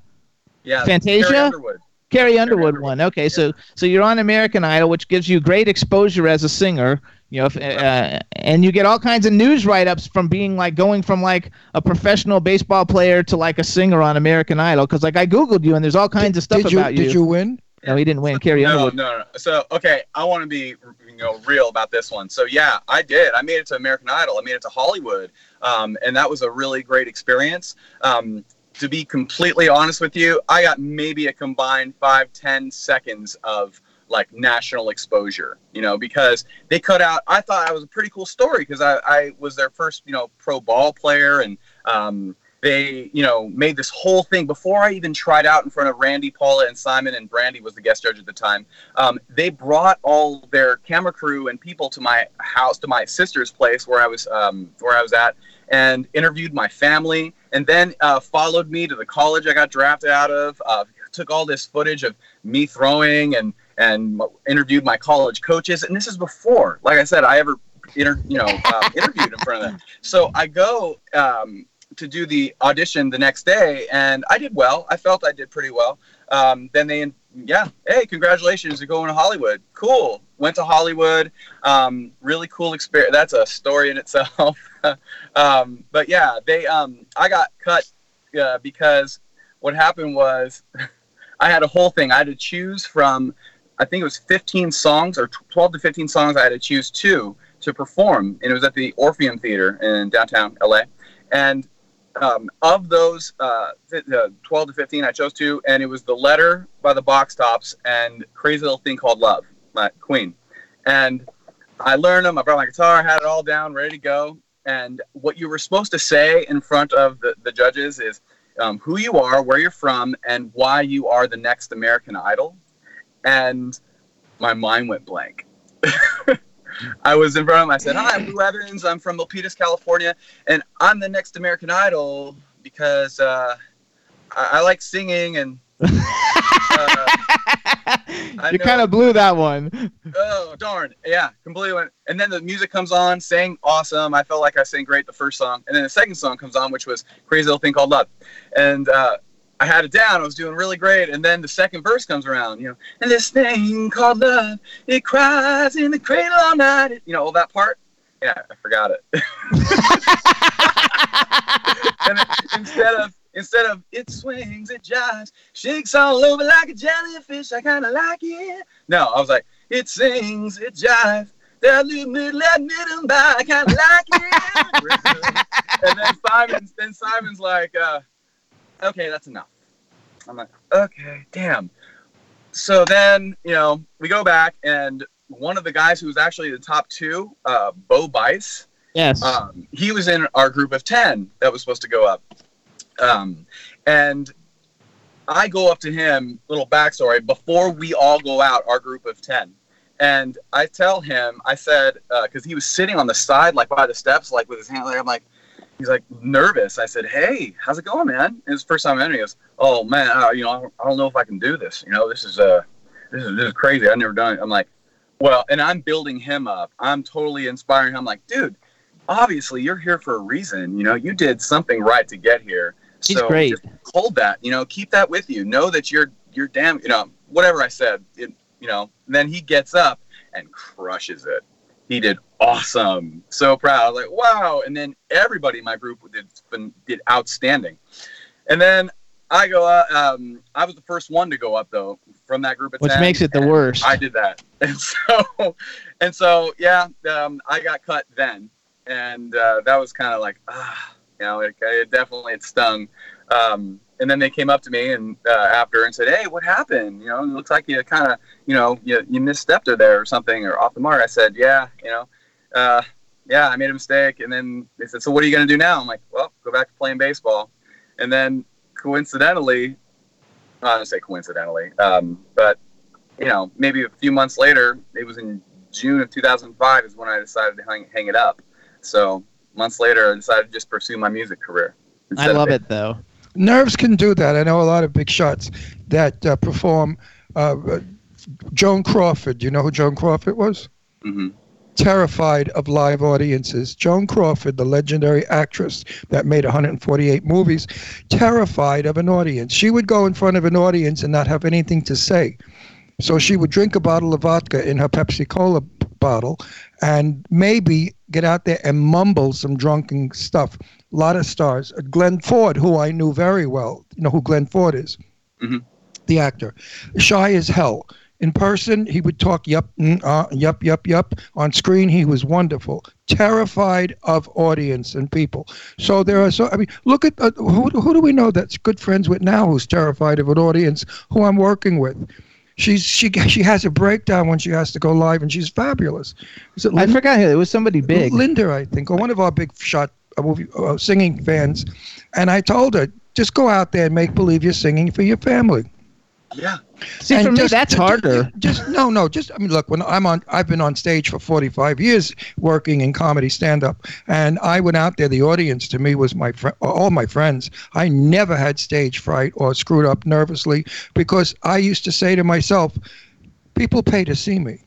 yeah, Fantasia? Carrie Underwood. Carrie Underwood Underwood, won? Okay, so so you're on American Idol, which gives you great exposure as a singer. You know, if, uh, and you get all kinds of news write-ups from being like going from like a professional baseball player to like a singer on American Idol. Because like I googled you, and there's all kinds of stuff did you, about you. Did you win? No, he didn't win. Carrie No, Underwood. no, no. So okay, I want to be you know real about this one. So yeah, I did. I made it to American Idol. I made it to Hollywood, um, and that was a really great experience. Um, to be completely honest with you, I got maybe a combined five, ten seconds of like national exposure. You know, because they cut out. I thought I was a pretty cool story because I, I was their first you know pro ball player and. Um, they, you know, made this whole thing before I even tried out in front of Randy, Paula, and Simon, and Brandy was the guest judge at the time. Um, they brought all their camera crew and people to my house, to my sister's place where I was, um, where I was at, and interviewed my family, and then uh, followed me to the college I got drafted out of. Uh, took all this footage of me throwing and and interviewed my college coaches, and this is before, like I said, I ever, inter- you know, uh, interviewed in front of them. So I go. Um, to do the audition the next day, and I did well. I felt I did pretty well. Um, then they, yeah, hey, congratulations, you're going to Hollywood. Cool. Went to Hollywood. Um, really cool experience. That's a story in itself. um, but yeah, they, um, I got cut uh, because what happened was I had a whole thing. I had to choose from, I think it was 15 songs or 12 to 15 songs. I had to choose two to perform, and it was at the Orpheum Theater in downtown LA. And um, of those uh, fi- uh, 12 to 15, I chose two, and it was The Letter by the Box Tops and Crazy Little Thing Called Love by Queen. And I learned them. I brought my guitar, had it all down, ready to go. And what you were supposed to say in front of the, the judges is um, who you are, where you're from, and why you are the next American Idol. And my mind went blank. I was in front of him. I said, "Hi, I'm Lou Evans. I'm from Milpitas, California, and I'm the next American Idol because uh, I, I like singing and." Uh, you kind of blew that one. Oh darn! Yeah, completely went. And then the music comes on, sang awesome. I felt like I sang great the first song, and then the second song comes on, which was "Crazy Little Thing Called Love," and uh, I had it down. I was doing really great, and then the second verse comes around. You know, and this thing called love, it cries in the cradle all night. You know, all that part. Yeah, I forgot it. instead of instead of it swings, it jives, shakes all over like a jellyfish. I kind of like it. No, I was like, it sings, it jives. That little me them by. I kind of like it. and then Simon's, then Simon's like, uh, okay, that's enough. I'm like, okay, damn. So then, you know, we go back, and one of the guys who was actually the top two, uh, Bo Bice, Yes. um, he was in our group of 10 that was supposed to go up. Um, and I go up to him, little backstory, before we all go out, our group of 10. And I tell him, I said, because he was sitting on the side, like by the steps, like with his hand there. I'm like, he's like nervous. I said, hey, how's it going, man? It was the first time I met him. He goes, oh, man, uh, you know, I don't, I don't know if I can do this. You know, this is, uh, this is, this is crazy. I've never done it. I'm like, well, and I'm building him up. I'm totally inspiring him. I'm like, dude, obviously you're here for a reason. You know, you did something right to get here. So great. hold that. You know, keep that with you. Know that you're you're damn. You know, whatever I said. It, you know, then he gets up and crushes it. He did awesome. So proud. Like, wow. And then everybody in my group did did outstanding. And then I go. Uh, um, I was the first one to go up though from that group Which 10, makes it the worst. I did that, and so and so yeah, um, I got cut then, and uh, that was kind of like ah, you know, it, it definitely it stung. Um, and then they came up to me and uh, after and said, "Hey, what happened? You know, it looks like you kind of, you know, you, you misstepped her there or something or off the mark." I said, "Yeah, you know, uh, yeah, I made a mistake." And then they said, "So what are you going to do now?" I'm like, "Well, go back to playing baseball." And then coincidentally, I don't say coincidentally, um, but you know, maybe a few months later, it was in June of 2005 is when I decided to hang, hang it up. So months later, I decided to just pursue my music career. I love it though. Nerves can do that. I know a lot of big shots that uh, perform. Uh, uh, Joan Crawford, you know who Joan Crawford was? Mhm. Terrified of live audiences. Joan Crawford, the legendary actress that made 148 movies, terrified of an audience. She would go in front of an audience and not have anything to say. So she would drink a bottle of vodka in her Pepsi Cola bottle and maybe get out there and mumble some drunken stuff. A lot of stars. Uh, Glenn Ford, who I knew very well, you know who Glenn Ford is? Mhm. The actor. Shy as hell. In person, he would talk yup, mm, uh, yup, yup, yup. On screen, he was wonderful. Terrified of audience and people. So there are so. I mean, look at uh, who, who do we know that's good friends with now who's terrified of an audience who I'm working with. She's she she has a breakdown when she has to go live, and she's fabulous. Is it I forgot who it was. Somebody big. Linda, I think, or one of our big shot uh, movie uh, singing fans. And I told her, just go out there and make believe you're singing for your family. Yeah. See, And for me, just- that's ju- ju- harder. Just no, no. Just I mean, look. When I'm on, I've been on stage for 45 years working in comedy stand-up, and I went out there. The audience to me was my friend, all my friends. I never had stage fright or screwed up nervously because I used to say to myself, "People pay to see me."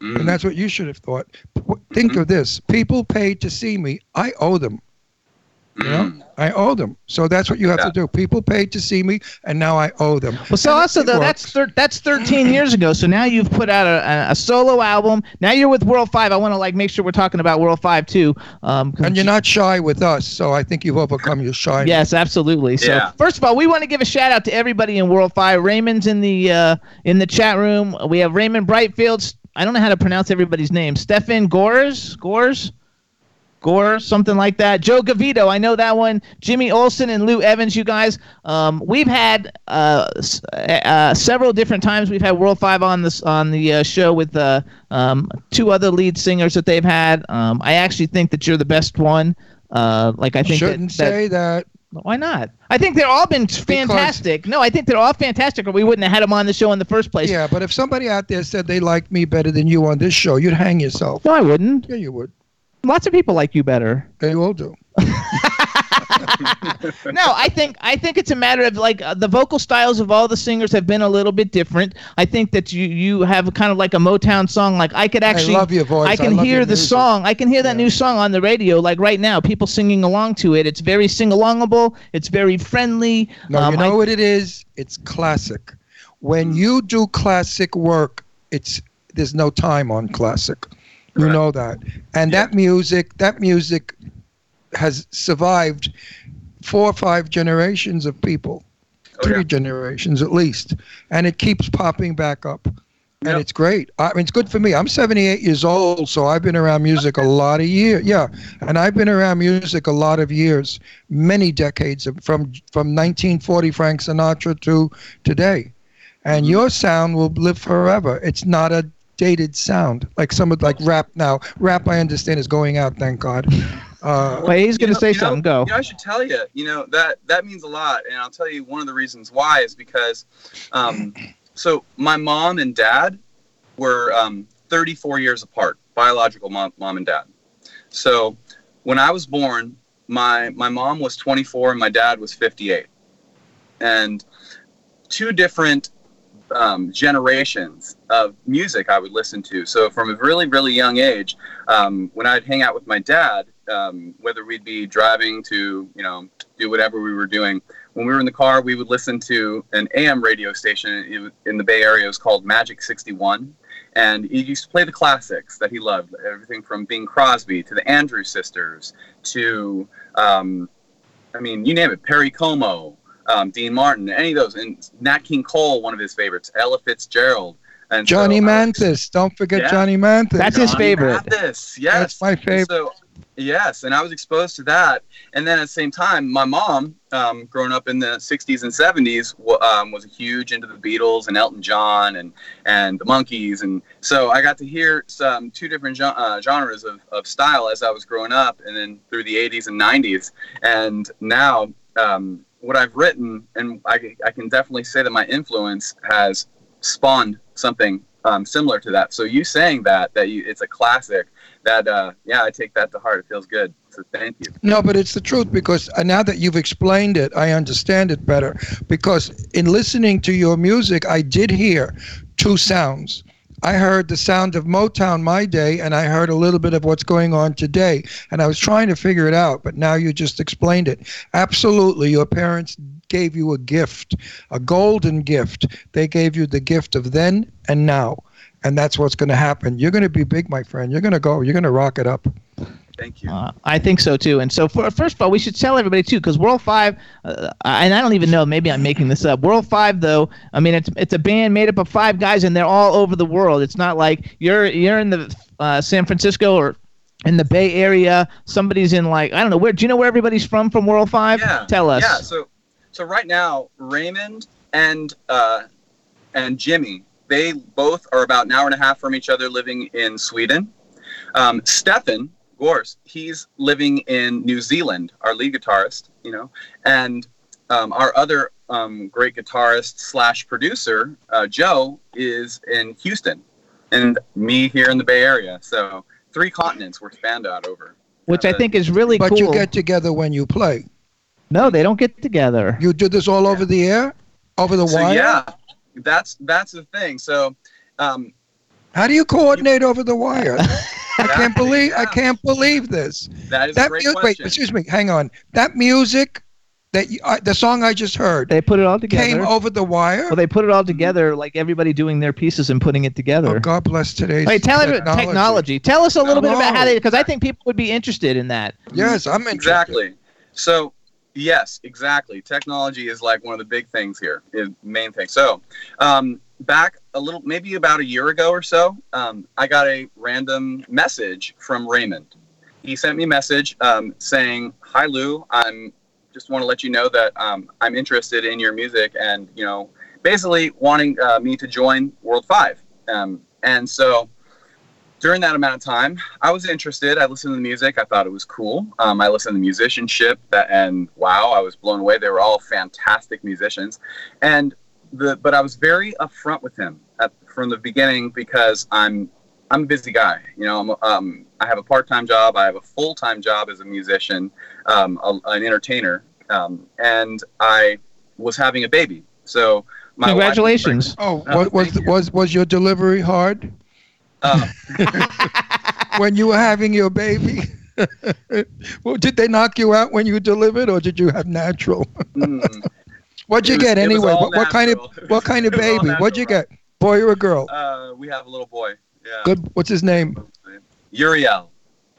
Mm. And that's what you should have thought. P- Think of this: people paid to see me. I owe them. You know, I owe them. So that's what you have Yeah. to do. People paid to see me, and now I owe them. Well, so And also it though, that's thir- that's 13 years ago. So now you've put out a, a, a solo album. Now you're with World Five. I want to like make sure we're talking about World Five too. Um, 'cause and you're not shy with us, so I think you've overcome your shyness. Yes, absolutely. So Yeah. first of all, we want to give a shout out to everybody in World Five. Raymond's in the uh, in the chat room. We have Raymond Brightfield. I don't know how to pronounce everybody's name. Stefan Gores, Gores, Gore, something like that. Joe Gavito, I know that one. Jimmy Olsen and Lou Evans, you guys. Um, we've had uh, s- uh, several different times. We've had World Five on this on the uh, show with uh, um, two other lead singers that they've had. Um, I actually think that you're the best one. Uh, like I think that- Shouldn't that, say that. why not? I think they're all been fantastic. No, I think they're all fantastic, or we wouldn't have had them on the show in the first place. Yeah, but if somebody out there said they liked me better than you on this show, you'd hang yourself. No, I wouldn't. Yeah, you would. Lots of people like you better. They all do. no, I think I think it's a matter of like uh, the vocal styles of all the singers have been a little bit different. I think that you you have kind of like a Motown song. Like I could actually, I love your voice. I can love hear the music. song. I can hear that Yeah. new song on the radio, like right now. People singing along to it. It's very sing alongable. It's very friendly. No, Um, you I- know what it is? It's classic. When you do classic work, it's there's no time on classic. You Correct. know that. And Yeah. that music, that music has survived four or five generations of people. Oh, Three yeah. generations at least. And it keeps popping back up. And Yep. it's great. I mean, it's good for me. I'm 78 years old, so I've been around music a lot of years. Yeah, and I've been around music a lot of years, many decades, from from 1940 Frank Sinatra to today. And mm-hmm. your sound will live forever. It's not a dated sound like some of like rap now. Rap, I understand, is going out. Thank God. Uh, Wait, he's gonna know- say you know- something. Go. You know, I should tell you, you know, that that means a lot, and I'll tell you one of the reasons why is because, um, so my mom and dad were um, 34 years apart, biological mom, mom and dad. So when I was born, my my mom was 24 and my dad was 58, and two different um, generations of music I would listen to. So from a really really young age, um, when I'd hang out with my dad, um, whether we'd be driving to, you know, do whatever we were doing, when we were in the car, we would listen to an AM radio station in- the Bay Area. It was called Magic 61. And he used to play the classics that he loved, everything from Bing Crosby to the Andrews Sisters to, um, I mean, you name it, Perry Como, um, Dean Martin, any of those. And Nat King Cole, one of his favorites, Ella Fitzgerald. And so Johnny I was- Manthis. Don't forget Yeah. Johnny Manthis. That's his favorite. Mathis, yes. That's my And favorite. So Yes, and I was exposed to that. And then at the same time, my mom, um, growing up in the 60s and 70s, w- um, was huge into the Beatles and Elton John and, and the Monkees. And so I got to hear some two different gen- uh, genres of, of style as I was growing up and then through the 80s and 90s. And now um, what I've written, and I, I can definitely say that my influence has spawned something um, similar to that. So you saying that, that you, it's a classic, that uh, yeah, I take that to heart. It feels good. So thank you. No, but it's the truth because uh, now that you've explained it, I understand it better. Because in listening to your music, I did hear two sounds. I heard the sound of Motown my day, and I heard a little bit of what's going on today. And I was trying to figure it out, but now you just explained it. Absolutely, your parents gave you a gift, a golden gift. They gave you the gift of then and now. And that's what's going to happen. You're going to be big, my friend. You're going to go. You're going to rock it up. Thank you. Uh, I think so too. And so, for, first of all, we should tell everybody too, because World Five, uh, and I don't even know, maybe I'm making this up. World Five, though, I mean, it's it's a band made up of five guys, and they're all over the world. It's not like you're you're in the uh, San Francisco or in the Bay Area. Somebody's in like I don't know where. Do you know where everybody's from from World Five? Yeah. Tell us. Yeah. So, so right now, Raymond and uh, and Jimmy, they both are about an hour and a half from each other, living in Sweden. Um, Stefan Gors, he's living in New Zealand. Our lead guitarist, you know, and um, our other um, great guitarist slash producer, uh, Joe, is in Houston, and me here in the Bay Area. So three continents we're spanned out over. Which I Uh, think is really But cool. But you get together when you play. no, they don't get together. You do this all over the air, over the so wire. yeah, that's that's the thing. So. Um, How do you coordinate over the wire? I can't Exactly, believe I can't believe this. That is a That great mu- wait, excuse me, hang on. That music, that you, uh, the song I just heard, They put it all together. came over the wire. well, they put it all together, like everybody doing their pieces and putting it together. oh, God bless today's Wait, tell everybody technology. Tell us a little bit about how they, because I think people would be interested in that. Yes, I'm interested. exactly. So, yes, exactly. Technology is like one of the big things here, is main thing. So, um, back a little, maybe about a year ago or so, um, I got a random message from Raymond. He sent me a message um, saying, "Hi Lou, I'm just want to let you know that um, I'm interested in your music, and you know, basically wanting uh, me to join World Five. Um, and so." during that amount of time, I was interested. I listened to the music. I thought it was cool. Um, I listened to musicianship, that, and wow, I was blown away. They were all fantastic musicians, and the but I was very upfront with him at, from the beginning because I'm I'm a busy guy. You know, I'm, um, I have a part time job. I have a full time job as a musician, um, a, an entertainer, um, and I was having a baby. So my Congratulations. Oh, Oh, was was, you. was was your delivery hard Uh, when you were having your baby? well, did they knock you out when you delivered, or did you have natural? mm, What'd you was- get anyway? What, what kind of what kind of It was all baby? What'd you get? Boy or a girl? uh, we have a little boy. Yeah. Good. What's his name? Uriel.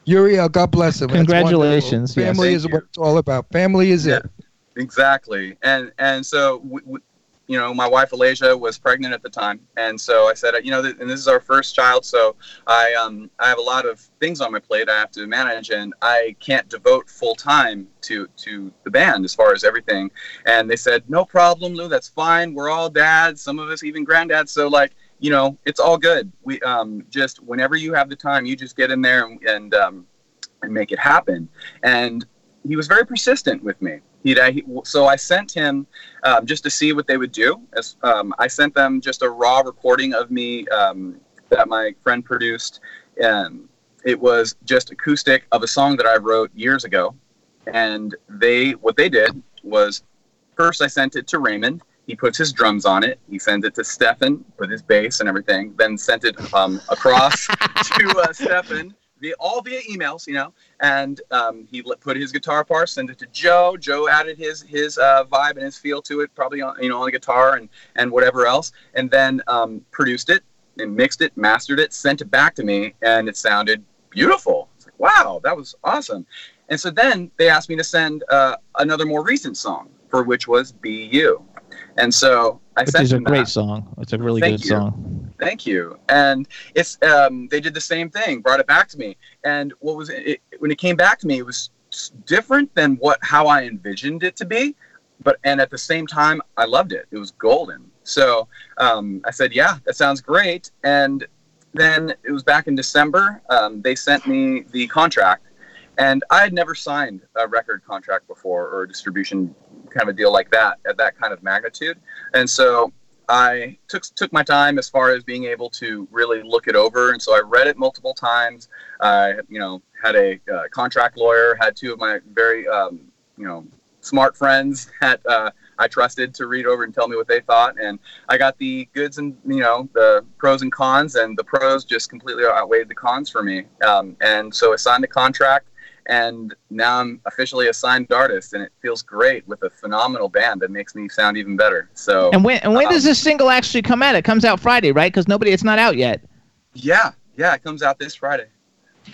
Uriel. God bless him. Congratulations, yes. Family Thank is you. what it's all about. Family is Yeah. it. Exactly. And and so we, we, you know, my wife Alasia was pregnant at the time, and so I said, you know, th- and this is our first child, so I um I have a lot of things on my plate I have to manage, and I can't devote full time to to the band as far as everything. And they said, no problem, Lou, that's fine. We're all dads, some of us even granddads, so like. You know, it's all good. We um, just whenever you have the time, you just get in there and and, um, and make it happen. And he was very persistent with me. He'd, uh, he, so I sent him um, just to see what they would do. As um, I sent them just a raw recording of me um, that my friend produced, and it was just acoustic of a song that I wrote years ago. And they, what they did was, first I sent it to Raymond. He puts his drums on it. He sends it to Stefan with his bass and everything. Then sent it um, across to uh, Stefan via all via emails, you know. And um, he put his guitar part, sent it to Joe. Joe added his his uh, vibe and his feel to it, probably on you know on the guitar and and whatever else. And then um, produced it and mixed it, mastered it, sent it back to me, and it sounded beautiful. It's like, wow, that was awesome. And so then they asked me to send uh, another more recent song, for which was "Be You." And so I Which sent is a great that. song. It's a really Thank good you. song. Thank you. And it's um, they did the same thing, brought it back to me. And what was it, when it came back to me? It was different than what how I envisioned it to be, but and at the same time, I loved it. It was golden. So um, I said, yeah, that sounds great. And then it was back in December. Um, they sent me the contract, and I had never signed a record contract before or a distribution kind of a deal like that at that kind of magnitude. And so I took took my time as far as being able to really look it over, and so I read it multiple times. I, you know, had a uh, contract lawyer, had two of my very, um, you know, smart friends that uh, I trusted to read over and tell me what they thought, and I got the goods and you know the pros and cons, and the pros just completely outweighed the cons for me. Um, and so I signed the contract, and now I'm officially a signed artist, and it feels great with a phenomenal band that makes me sound even better. So And when and when um, does this single actually come out? It comes out Friday, right? Because nobody, it's not out yet. Yeah, yeah, it comes out this Friday.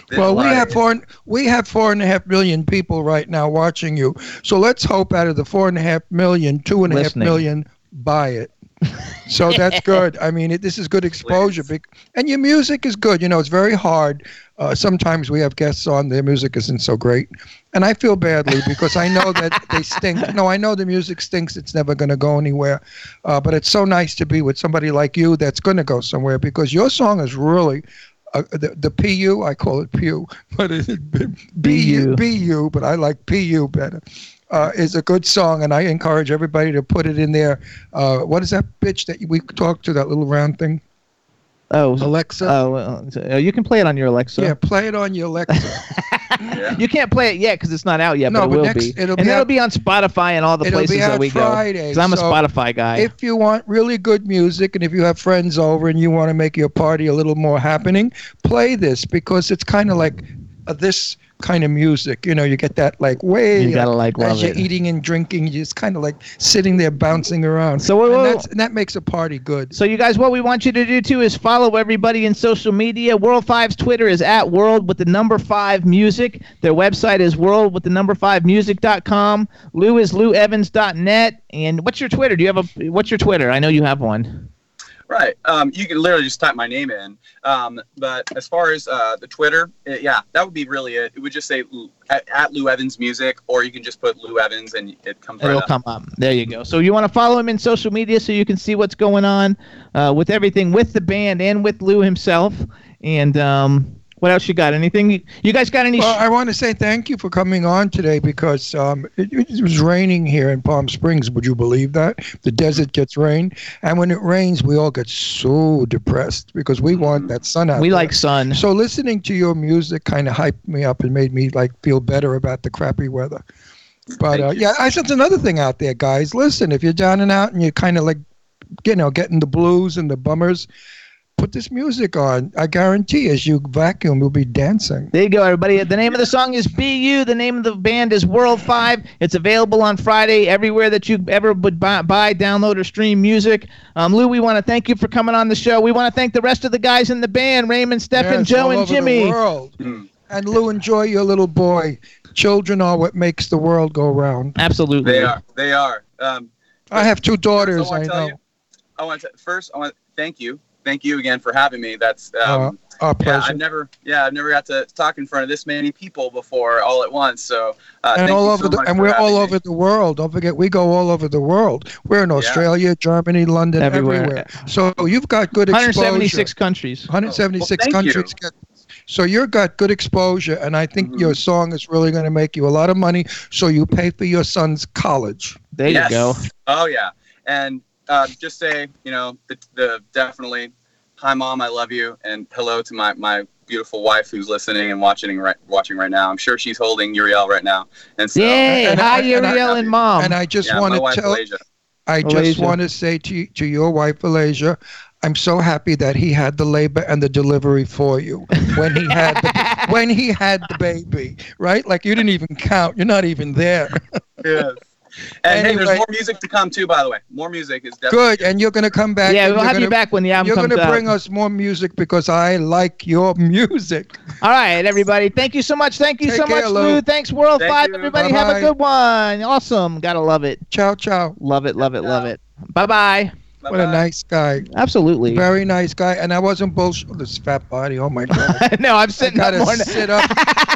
This Well, we have four. We have four and a half million people right now watching you. So let's hope out of the four and a half million, two and a half Listening. million buy it. So that's good. I mean, it, this is good exposure. And your music is good. You know, it's very hard. Uh, sometimes we have guests on, their music isn't so great. And I feel badly because I know that they stink. No, I know the music stinks. It's never going to go anywhere. Uh, but it's so nice to be with somebody like you that's going to go somewhere because your song is really. Uh, the, the PU, I call it PU, but it, BU, BU, but I like PU better. Uh, is a good song, and I encourage everybody to put it in there. Uh, what is that bitch that we talked to? That little round thing. Oh, Alexa. Oh, you can play it on your Alexa. yeah, play it on your Alexa. You can't play it yet because it's not out yet, No, but it will next- be. it'll and be it'll out- be on Spotify and all the places that we Friday, go. Because I'm a Spotify guy. if you want really good music, and if you have friends over and you want to make your party a little more happening, play this because it's kind of like uh, this kind of music. You know, you get that like way. You gotta, like, as love you're it. eating and drinking, you're just kind of like sitting there bouncing around. So, and, whoa, whoa, that's, and that makes a party good. So you guys, what we want you to do too is follow everybody in social media. World 5's Twitter is at World with the number five music. Their website is World with the number five music.com. Lou is LouEvans.net. And what's your Twitter? Do you have a what's your Twitter? I know you have one. Right. Um, you can literally just type my name in. Um, but as far as uh, the Twitter, uh, yeah, that would be really it. It would just say at, at Lou Evans Music, or you can just put Lou Evans and it comes It'll up. come up. There you go. So you want to follow him in social media so you can see what's going on uh, with everything with the band and with Lou himself. And um, what else you got? Anything? You guys got any? Well, I want to say thank you for coming on today because um, it, it was raining here in Palm Springs. Would you believe that? The desert gets rain, and when it rains, we all get so depressed because we want that sun out. we there. like sun. So listening to your music kind of hyped me up and made me like feel better about the crappy weather. But uh, yeah, I said another thing out there, guys. Listen, if you're down and out and you're kind of like, you know, getting the blues and the bummers, put this music on. I guarantee, as you vacuum, you'll be dancing. There you go, everybody. The name of the song is "Bu." The name of the band is World Five. It's available on Friday everywhere that you ever would buy, buy download, or stream music. Um, Lou, we want to thank you for coming on the show. We want to thank the rest of the guys in the band: Raymond, Stefan, Yes, Joe, all and over the Jimmy. world. And Lou, enjoy your little boy. Children are what makes the world go round. Absolutely. They are. They are. Um, I have two daughters. I I want to tell know. you. I want to first. I want to thank you. Thank you again for having me. That's um, Uh, our yeah. pleasure. I've never. Yeah, I've never got to talk in front of this many people before all at once. So uh, and thank all you over so the, much and we're all having me. over the world. Don't forget, we go all over the world. We're in Australia, Germany, London, Everywhere. everywhere. So you've got good exposure. 176 countries. 176 Oh, well, thank countries. Get, so you've got good exposure, and I think your song is really going to make you a lot of money. So you pay for your son's college. There Yes. you go. Oh yeah, and uh, just say you know the, the definitely, hi mom, I love you, and hello to my my beautiful wife who's listening and watching right watching right now. I'm sure she's holding Uriel right now. And so, Yay! and- Hi, I- Uriel and Mom. and I just yeah, want to tell, Alasia. I just want to say to to your wife, Alasia, I'm so happy that he had the labor and the delivery for you when he had the, when he had the baby, right? Like you didn't even count. You're not even there. Yes. And hey, there's more music to come too. By the way, more music is definitely Good, and you're gonna come back. yeah, we'll have you gonna- back when the album You're comes gonna out. bring us more music because I like your music. All right, everybody. Thank you so much. Thank you Take so care, much, Lou. Lou. Thanks, World Thank Five. you. Everybody, have a good one. Awesome. Gotta love it. Ciao, ciao. Love it. Love it. Love it. Bye bye. My What a nice guy. Absolutely. Very nice guy. And I wasn't bullshit. Oh, this fat body. Oh my god. no, I'm sitting up gotta more. sit up.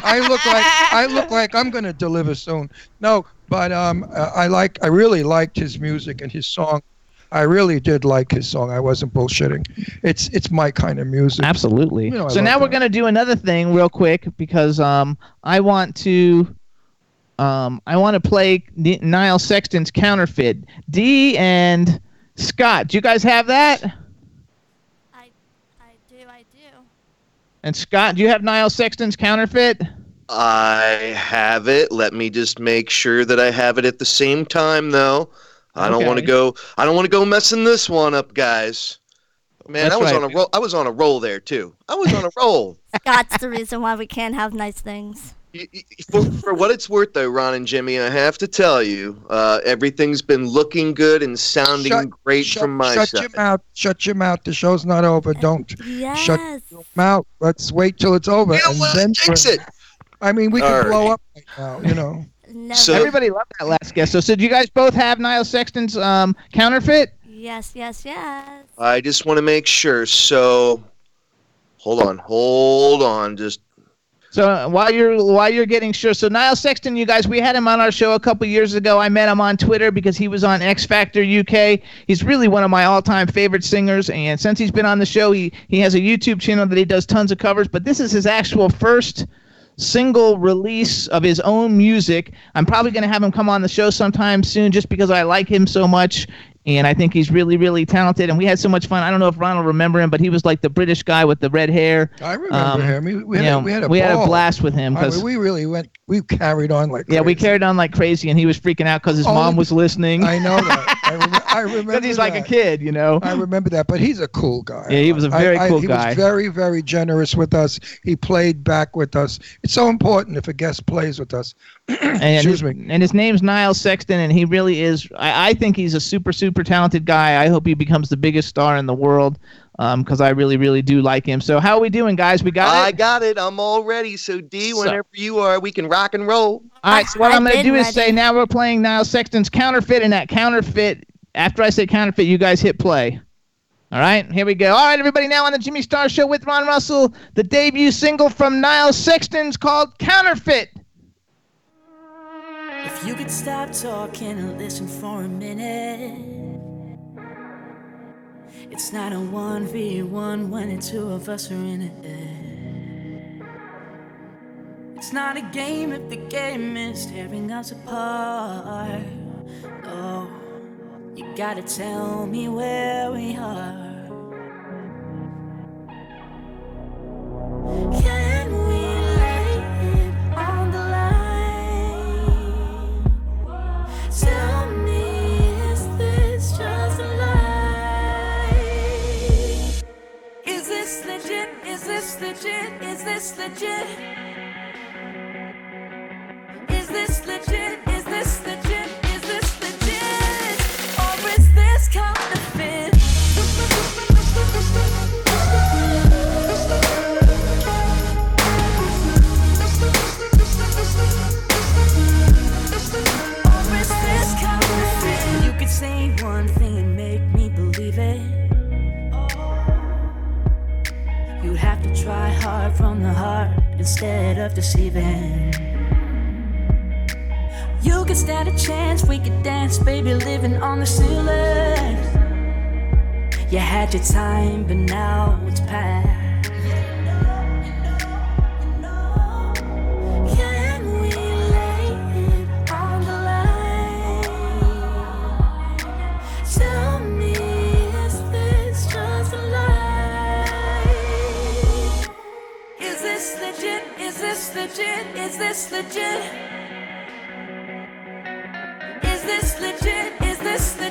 I look like I look like I'm gonna deliver soon. No, but um, I like I really liked his music and his song. I really did like his song. I wasn't bullshitting. It's it's my kind of music. Absolutely. You know so love now we're that. gonna do another thing real quick because um I want to um I want to play N- Niall Sexton's counterfeit. D and Scott, do you guys have that? I I do, I do. And Scott, do you have Niall Sexton's counterfeit? I have it. Let me just make sure that I have it at the same time, though. I don't want to go. I don't want to go messing this one up, guys. Man, That's I was right. on a roll. I was on a roll there too. I was on a roll. That's the reason why we can't have nice things. Y- y- for, for what it's worth, though, Ron and Jimmy, I have to tell you, uh, everything's been looking good and sounding Shut- great shut, from my shut side. your mouth. Shut your mouth. The show's not over. Don't Yes. shut your mouth. Let's wait till it's over. You and want then jinx it. I mean, we All can blow up right now. You know. Never. So- Everybody loved that last guest. So, so do you guys both have Niall Sexton's um counterfeit? yes, yes, yes. I just want to make sure. So, hold on, hold on. Just So uh, while you're while you're getting sure, so Niall Sexton, you guys, we had him on our show a couple years ago. I met him on Twitter because he was on X Factor UK. He's really one of my all-time favorite singers, and since he's been on the show, he he has a YouTube channel that he does tons of covers. But this is his actual first single release of his own music. I'm probably going to have him come on the show sometime soon, just because I like him so much. And I think he's really, really talented. And we had so much fun. I don't know if Ron will remember him, but he was like the British guy with the red hair. I remember Um, him. We, we, had, you a- know, we had a we had a blast with him I because mean, we really went. We carried on like. yeah, we crazy. carried on like crazy, and he was freaking out because his Only mom was listening. I know that. I, rem- I remember. Because he's like a kid, you know. I remember that, but he's a cool guy. Yeah, he was a I- very I- cool he guy. He was very, very generous with us. He played back with us. It's so important if a guest plays with us. and Excuse his, me. And his name's Niall Sexton, and he really is. I, I think he's a super, super talented guy. I hope he becomes the biggest star in the world um, because I really, really do like him. So, how are we doing, guys? We got it. I it? got it. I'm all ready. So D, So- whenever you are, we can rock and roll. All right, so what I've I'm going to been do is say now we're playing Niall Sexton's counterfeit, and that counterfeit, after I say counterfeit, you guys hit play. All right, here we go. All right, everybody, now on the Jimmy Star Show with Ron Russell, the debut single from Niall Sexton's called Counterfeit. If you could stop talking and listen for a minute. It's not a 1v1 when the two of us are in it. It's not a game if the game is tearing us apart. No, you gotta tell me where we are. Can we Is this legit? Is this legit? Is this legit? Instead of deceiving. You could stand a chance, we could dance, baby, living on the ceiling. You had your time, but now Is this legit? Is this legit? Is this legit?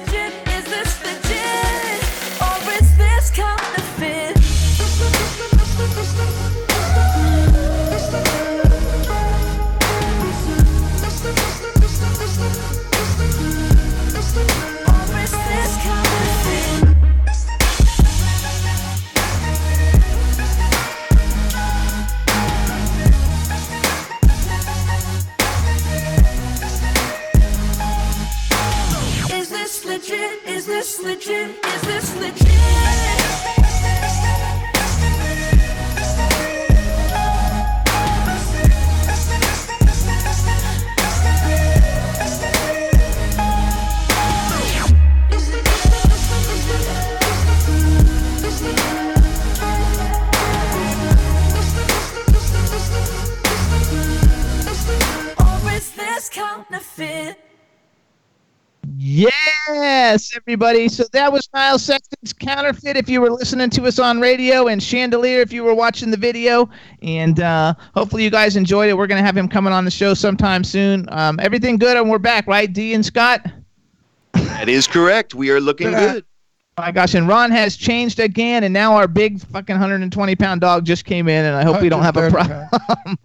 Everybody. So that was Miles Sexton's Counterfeit if you were listening to us on radio, and Chandelier if you were watching the video. And uh, hopefully you guys enjoyed it. We're going to have him coming on the show sometime soon. Um, everything good, and we're back, right, D and Scott? That is correct. We are looking good. My gosh, and Ron has changed again, and now our big fucking 120 pound dog just came in, and I hope we don't have a problem.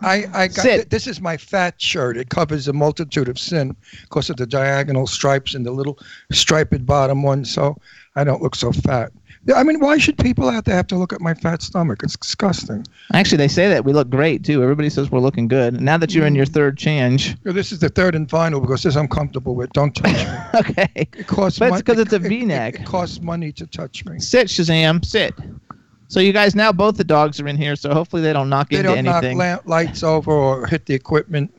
I, I got Sit. th- this is my fat shirt. It covers a multitude of sin because of the diagonal stripes and the little striped bottom one, so I don't look so fat. Yeah, I mean, why should people out there have to look at my fat stomach? It's disgusting. Actually, they say that we look great too. Everybody says we're looking good. Now that you're in your mm. third change, This is the third and final because this I'm comfortable with. Don't touch me. okay. It costs But it's mon- 'cause it's a it- it- V-neck. It, costs money to touch me. Sit, Shazam, sit. So you guys now both the dogs are in here, so hopefully they don't knock They into don't knock anything. lamp lights over or hit the equipment,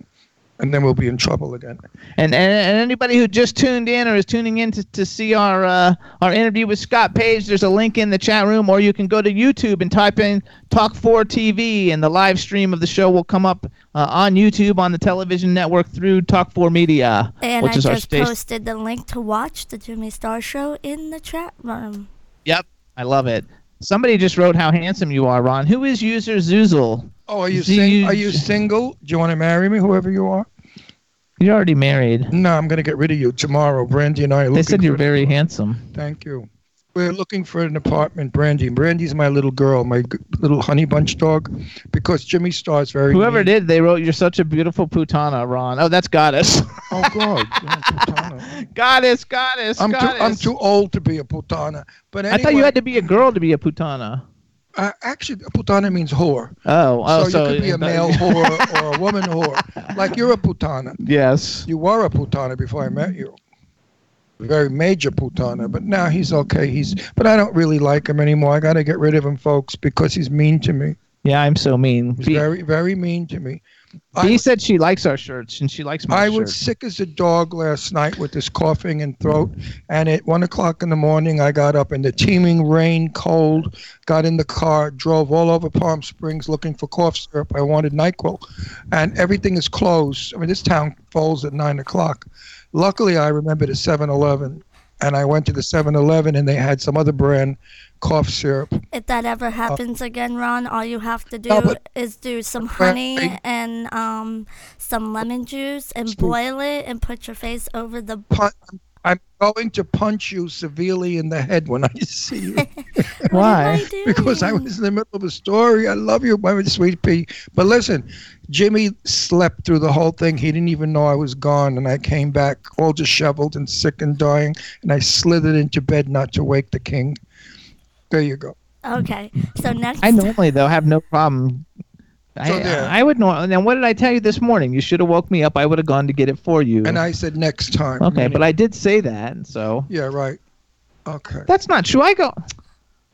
and then we'll be in trouble again. And, and and anybody who just tuned in or is tuning in to, to see our uh, our interview with Scott Page, there's a link in the chat room, or you can go to YouTube and type in Talk 4 TV, and the live stream of the show will come up uh, on YouTube on the television network through Talk 4 Media, And which I is our just station. posted the link to watch the Jimmy Star Show in the chat room. Yep, I love it. Somebody just wrote how handsome you are, Ron. Who is user Zuzel? Oh, are you sing- are you single? Do you want to marry me, whoever you are? You're already married. No, I'm going to get rid of you tomorrow. Brandy and I are looking They said you're very handsome. Thank you. We're looking for an apartment, Brandy. Brandy's my little girl, my g- little honey bunch dog, because Jimmy Star's very. Whoever mean. did, they wrote, "You're such a beautiful putana, Ron." Oh, that's goddess. Oh God, yeah, putana. goddess, goddess, I'm too, goddess. I'm too old to be a putana. But anyway, I thought you had to be a girl to be a putana. Uh, actually, putana means whore. Oh, oh, so, so you could be a male whore or a woman whore. Like you're a putana. Yes. You were a putana before I met you. Very major putana, but now he's okay. He's, but I don't really like him anymore. I got to get rid of him, folks, because he's mean to me. Yeah, I'm so mean. He's B, very, very mean to me. B said she likes our shirts and she likes my shirts. I shirt. was sick as a dog last night with this coughing and throat. And at one o'clock in the morning, I got up in the teeming rain, cold, got in the car, drove all over Palm Springs looking for cough syrup. I wanted NyQuil. And everything is closed. I mean, this town folds at nine o'clock. Luckily, I remembered a 7 Eleven. And I went to the 7 Eleven and they had some other brand cough syrup. If that ever happens again, Ron, all you have to do No, is do some honey I- and um, some lemon juice and boil it and put your face over the. Pun- I'm going to punch you severely in the head when I see you. Why? because I was in the middle of a story. I love you, my sweet pea. But listen, Jimmy slept through the whole thing. He didn't even know I was gone, and I came back all disheveled and sick and dying, and I slithered into bed not to wake the king. There you go. Okay, so next. I normally though have no problem. So I. I would know. Then what did I tell you this morning? You should have woke me up. I would have gone to get it for you. And I said next time. okay, but I did say that, so Yeah, right. Okay. that's not true. I go.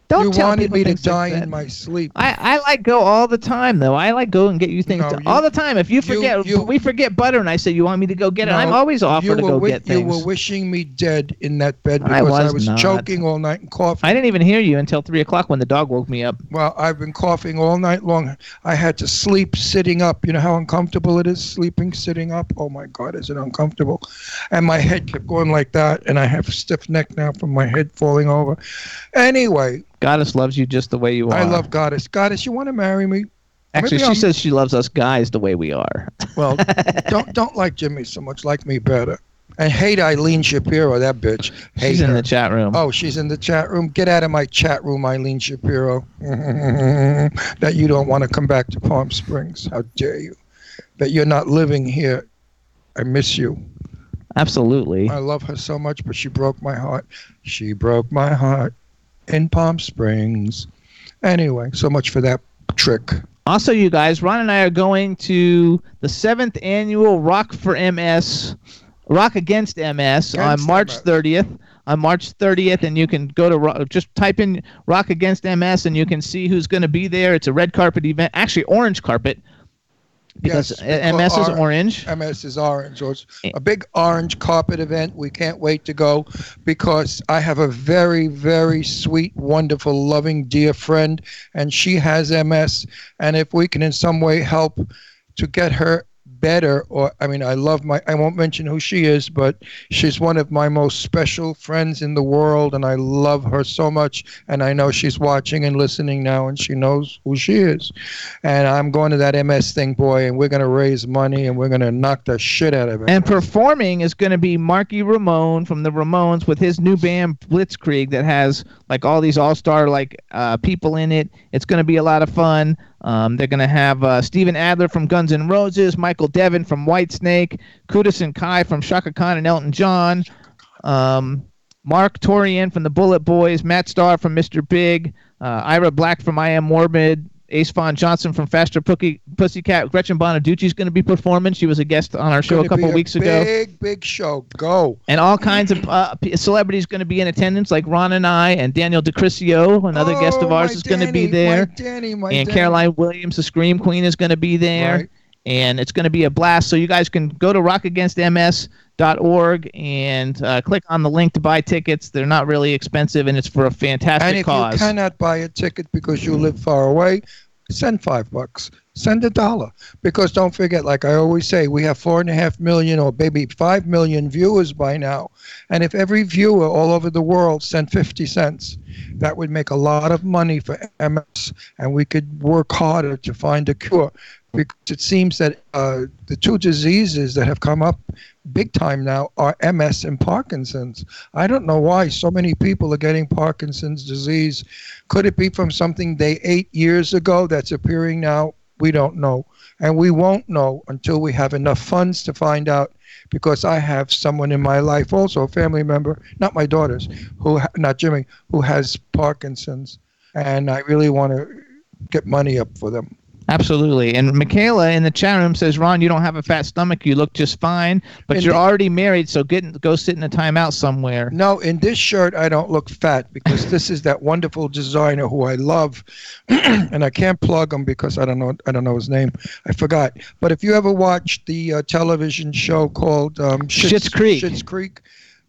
Don't you tell wanted me to die in my sleep. I, I like go all the time though. I like go and get you things No, to- you- all the time. If you forget, you- we forget butter, and I say you want me to go get it. I'm always offer you to go wi- get things. You were wishing me dead in that bed I because I was was, choking all night and coughing. I didn't even hear you until three o'clock when the dog woke me up. Well, I've been coughing all night long. I had to sleep sitting up. You know how uncomfortable it is sleeping sitting up? Oh my God, is it uncomfortable? And my head kept going like that, and I have a stiff neck now from my head falling over. Anyway, Goddess loves you just the way you are. I love Goddess. Goddess, you want to marry me? Actually, Maybe she I'm- says she loves us guys the way we are. Well, don't don't like Jimmy so much. Like me better. And hate Eileen Shapiro, that bitch. Hate She's in her. the chat room. Oh, she's in the chat room. Get out of my chat room, Eileen Shapiro. that you don't want to come back to Palm Springs. How dare you? That you're not living here. I miss you. Absolutely. I love her so much, but she broke my heart. She broke my heart in Palm Springs. Anyway, so much for that trick. Also, you guys, Ron and I are going to the seventh annual Rock for MS, Rock Against MS on March MS. 30th. on March 30th, and you can go to just type in Rock Against MS, and you can see who's going to be there. It's a red carpet event, actually orange carpet, because Yes, MS is orange. MS is orange. So eh. it's a big orange carpet event. We can't wait to go because I have a very, very sweet, wonderful, loving, dear friend, and she has MS. And if we can in some way help to get her better, or I mean, I love my, I won't mention who she is, but she's one of my most special friends in the world, and I love her so much. And I know she's watching and listening now, and she knows who she is. And I'm going to that MS thing, boy, and we're going to raise money and we're going to knock the shit out of it. And performing is going to be Marky Ramone from the Ramones with his new band Blitzkrieg that has like all these all-star like uh, people in it. It's going to be a lot of fun. Um, they're going to have uh, Steven Adler from Guns N' Roses, Michael Devin from Whitesnake, Kudisan Kai from Chaka Khan and Elton John, um, Mark Torien from the Bullet Boys, Matt Starr from Mr. Big, uh, Ira Black from I Am Morbid, Ace Von Johnson from Faster Pussy, Pussycat, Gretchen Bonaducci is going to be performing. She was a guest on our show a couple weeks ago. Big, big show. Go. And all kinds of uh, celebrities going to be in attendance, like Ron and I, and Daniel DeCrisio, another guest of Oh, ours, is going to be there. My Danny, my and Danny. Caroline Williams, the Scream Queen, is going to be there. Right. And it's going to be a blast. So you guys can go to rockagainstms.org and uh, click on the link to buy tickets. They're not really expensive, and it's for a fantastic And if cause. you cannot buy a ticket because you live far away, send five bucks. Send a dollar. Because don't forget, like I always say, we have four and a half million or maybe five million viewers by now. And if every viewer all over the world sent 50 cents, that would make a lot of money for MS and we could work harder to find a cure. Because it seems that uh, the two diseases that have come up big time now are MS and Parkinson's. I don't know why so many people are getting Parkinson's disease. Could it be from something they ate years ago that's appearing now? We don't know. And we won't know until we have enough funds to find out because I have someone in my life, also a family member, not my daughters, who not Jimmy, who has Parkinson's, and I really want to get money up for them. Absolutely. And Michaela in the chat room says, Ron, you don't have a fat stomach. You look just fine, but And you're the- already married, so get go sit in a timeout somewhere. No, in this shirt I don't look fat because this is that wonderful designer who I love, and I can't plug him because I don't know I don't know his name. I forgot. But if you ever watched the uh, television show called um, Schitt's Creek. Schitt's Creek,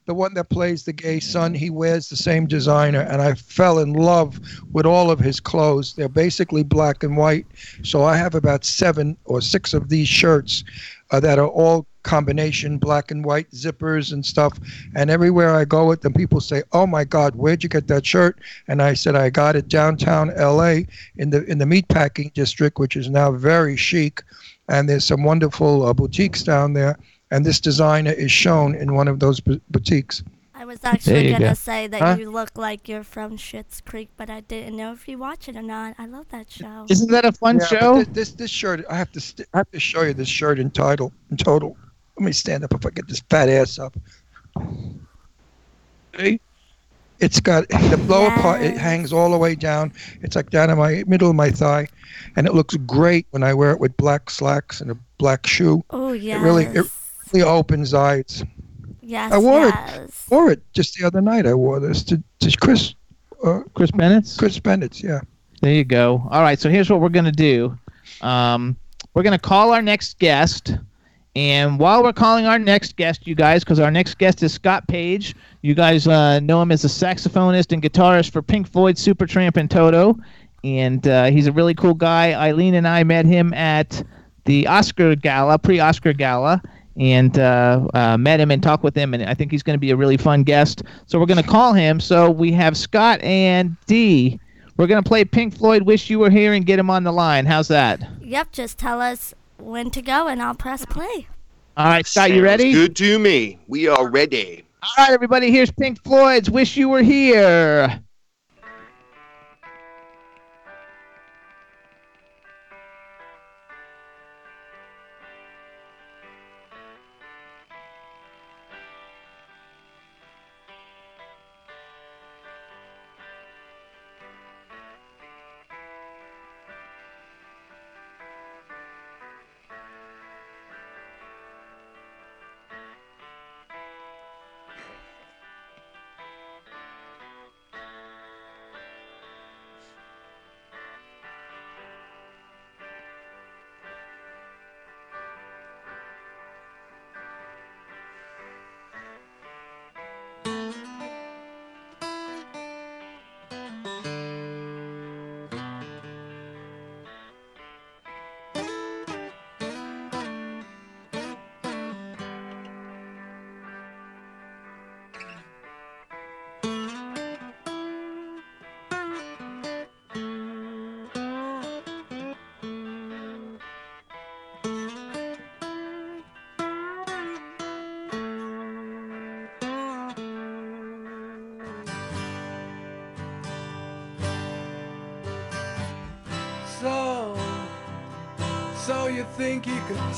the one that plays the gay son, he wears the same designer, and I fell in love with all of his clothes. They're basically black and white, so I have about seven or six of these shirts uh, that are all combination black and white zippers and stuff. And everywhere I go with them, people say, "Oh my God, where'd you get that shirt?" And I said, "I got it downtown L.A. in the in the meatpacking district, which is now very chic, and there's some wonderful uh, boutiques down there." And this designer is shown in one of those bu- boutiques. I was actually gonna go. say that Huh? you look like you're from Schitt's Creek, but I didn't know if you watch it or not. I love that show. Isn't that a fun Yeah, show? thi- This this shirt, I have to st- I have to show you this shirt in title in total. Let me stand up if I get this fat ass up. See? It's got the lower part. It hangs all the way down. It's like down in my middle of my thigh, and it looks great when I wear it with black slacks and a black shoe. Oh yeah. It really it really opens eyes. yes. I wore it. Wore it just the other night. I wore this to, to Chris uh, Chris Bennett's? Chris Bennett's. Yeah. There you go. All right, so here's what we're going to do. Um, we're going to call our next guest. And while we're calling our next guest, you guys, because our next guest is Scott Page. You guys uh, know him as a saxophonist and guitarist for Pink Floyd, Supertramp, and Toto. And uh, he's a really cool guy. Eileen and I met him at the Oscar Gala, pre Oscar Gala, and uh, uh, met him and talked with him. And I think he's going to be a really fun guest. So we're going to call him. So we have Scott and Dee. We're going to play Pink Floyd Wish You Were Here and get him on the line. How's that? Yep. Just tell us when to go, and I'll press play. All right, Scott, you ready? Good to me. We are ready. All right, everybody, here's Pink Floyd's Wish You Were Here.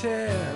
Tell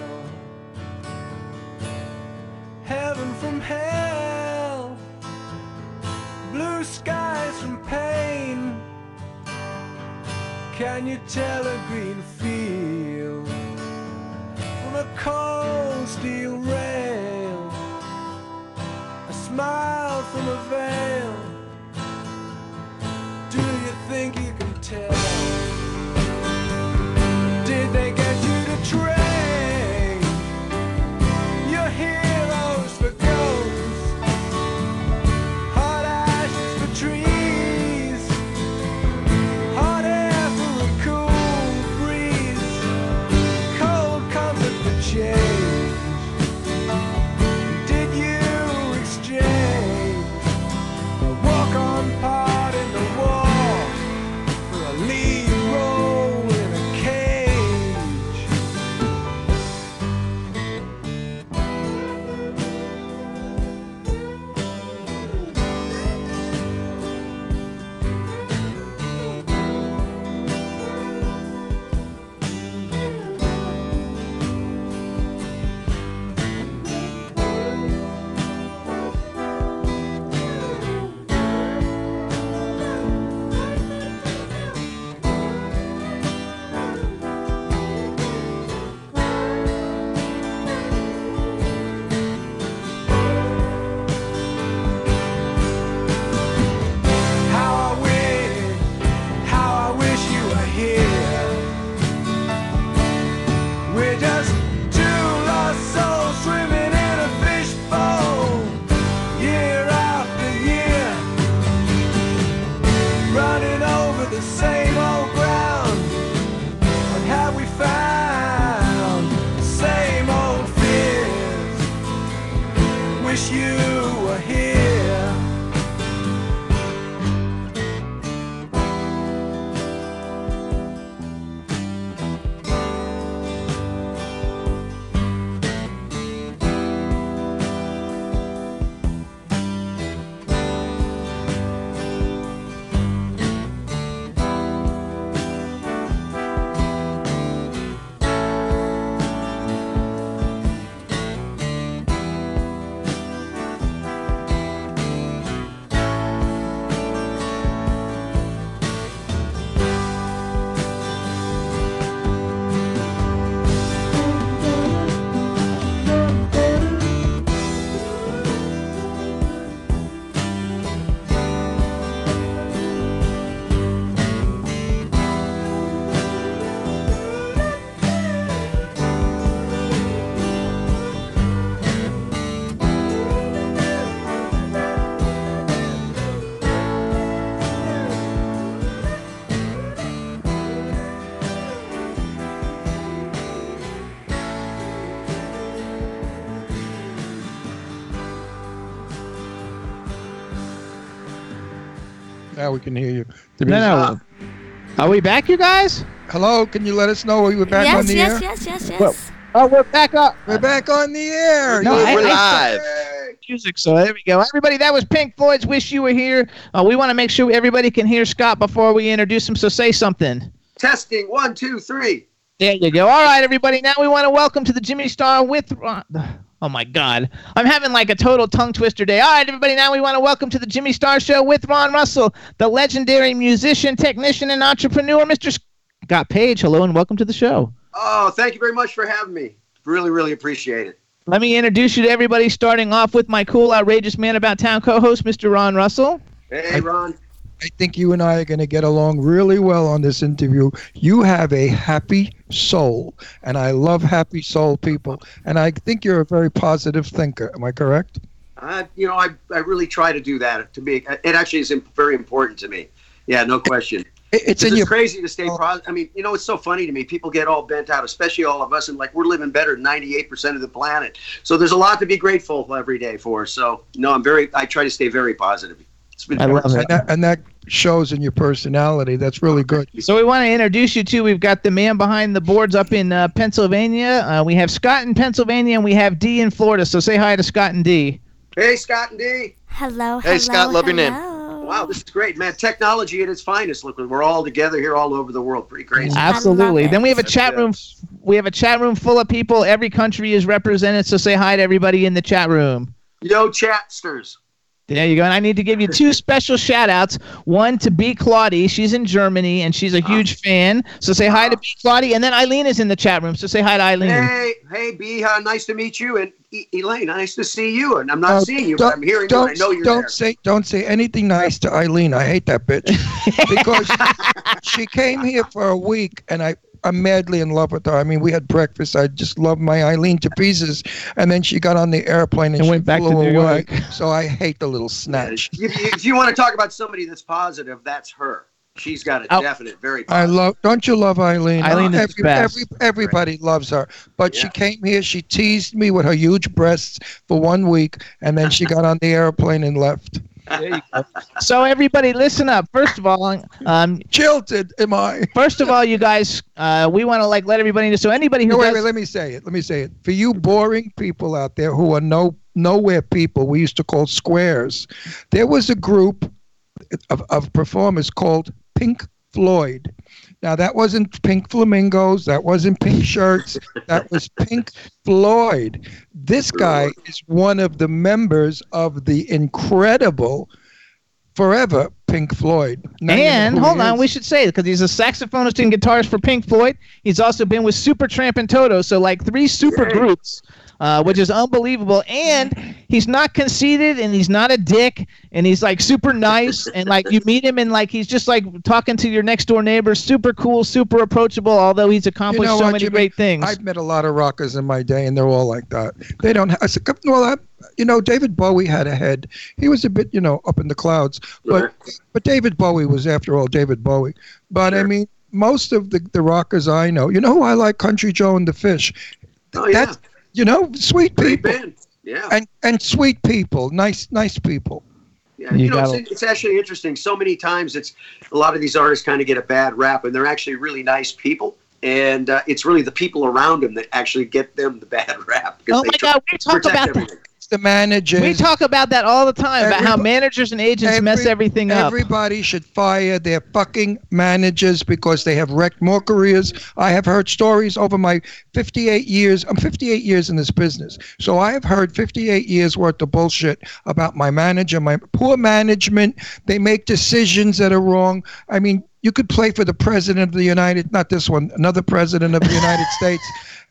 we can hear you. The No, music- no. Are we back, you guys? Hello, can you let us know we were back yes, on the yes, air? yes, yes, yes, Well, Oh, we're back up. We're back on the air. No, Yay. I- We're I- live. music. So there we go. Everybody, that was Pink Floyd's "Wish You Were Here." Uh, we want to make sure everybody can hear Scott before we introduce him. So say something. Testing one, two, three. There you go. All right, everybody. Now we want to welcome to the Jimmy Star with Ron. Oh my God, I'm having like a total tongue twister day. All right, everybody. Now we want to welcome to the Jimmy Star Show with Ron Russell, the legendary musician, technician, and entrepreneur, Mr. Scott Page. Hello and welcome to the show. Oh, thank you very much for having me. Really, really appreciate it. Let me introduce you to everybody, starting off with my cool, outrageous man about town co-host, Mr. Ron Russell. Hey, Ron. I think you and I are going to get along really well on this interview. You have a happy soul, and I love happy soul people. And I think you're a very positive thinker. Am I correct? I, you know, I, I really try to do that. To me, uh, it actually is very important to me. Yeah, no question. It- It's in your crazy to stay positive. I mean, you know, it's so funny to me. People get all bent out, especially all of us, and like we're living better than 98% of the planet. So there's a lot to be grateful every day for. So no, I'm very. I try to stay very positive. It's been I love and that, and that shows in your personality. That's really good. So we want to introduce you to. We've got the man behind the boards up in uh, Pennsylvania. Uh, we have Scott in Pennsylvania, and we have D in Florida. So say hi to Scott and D. Hey, Scott and D. Hello, Hey, hello, Scott, love your name. Wow, this is great, man. Technology at its finest. Look, we're all together here all over the world. Pretty crazy. Absolutely. Then we have a chat room. We have a chat room full of people. Every country is represented. So say hi to everybody in the chat room. Yo, chatsters. There you go. And I need to give you two special shout outs. One to B. Claudie. She's in Germany and she's a huge fan. So say hi to B. Claudie. And then Eileen is in the chat room. So say hi to Eileen. Hey, hey, B, uh, nice to meet you. And e- Elaine, nice to see you. And I'm not Uh, seeing you, but I'm hearing you. And I know you're don't there. say don't say anything nice to Eileen. I hate that bitch because she came here for a week and I. I'm madly in love with her. I mean, we had breakfast. I just love my Eileen to pieces, and then she got on the airplane and, And she went back to flew New away. York. So I hate the little snatch. if, you- if you want to talk about somebody that's positive, that's her. She's got a Oh. definite, very I love. Don't you love Eileen? Eileen is every, the best. every everybody loves her. But she came here. She teased me with her huge breasts for one week, and then she got on the airplane and left. So everybody, listen up. First of all, um, Jilted, am I? first of all, you guys, uh, we want to like let everybody know. So anybody who No, wait, does, wait, let me say it. Let me say it. For you boring people out there who are no nowhere people, we used to call squares. There was a group of, of performers called Pink Floyd. Now that wasn't Pink Flamingos, that wasn't Pink Shirts, that was Pink Floyd. This guy is one of the members of the incredible Forever Pink Floyd. Now you know and hold on, we should say because he's a saxophonist and guitarist for Pink Floyd. He's also been with Supertramp and Toto, so like three super Great. groups, uh, which is unbelievable. And he's not conceited, and he's not a dick, and he's like super nice, and like you meet him, and like he's just like talking to your next door neighbor, super cool, super approachable. Although he's accomplished know so what, many Jimmy? great things. I've met a lot of rockers in my day, and they're all like that. They don't. Have, I said, well, I, you know, David Bowie had a head. He was a bit, you know, up in the clouds, but but David Bowie was, after all, David Bowie. But I mean, most of the the rockers I know, you know, who I like Country Joe and the Fish. Oh, yeah. That's you know, sweet Great people band. Yeah. and and sweet people, nice nice people. Yeah, You you, know, gotta- it's, it's actually interesting. So many times, it's a lot of these artists kind of get a bad rap, and they're actually really nice people. And uh, it's really the people around them that actually get them the bad rap. oh my God, we talk about that. everything. It's the managers. We talk about that all the time about how managers and agents mess Every- everything up. Everybody should fire their fucking managers because they have wrecked more careers. I have heard stories over my 58 years. I'm 58 years in this business. So I have heard 58 years worth of bullshit about my manager, my poor management. They make decisions that are wrong. I mean, you could play for the president of the United, not this one, another president of the United States.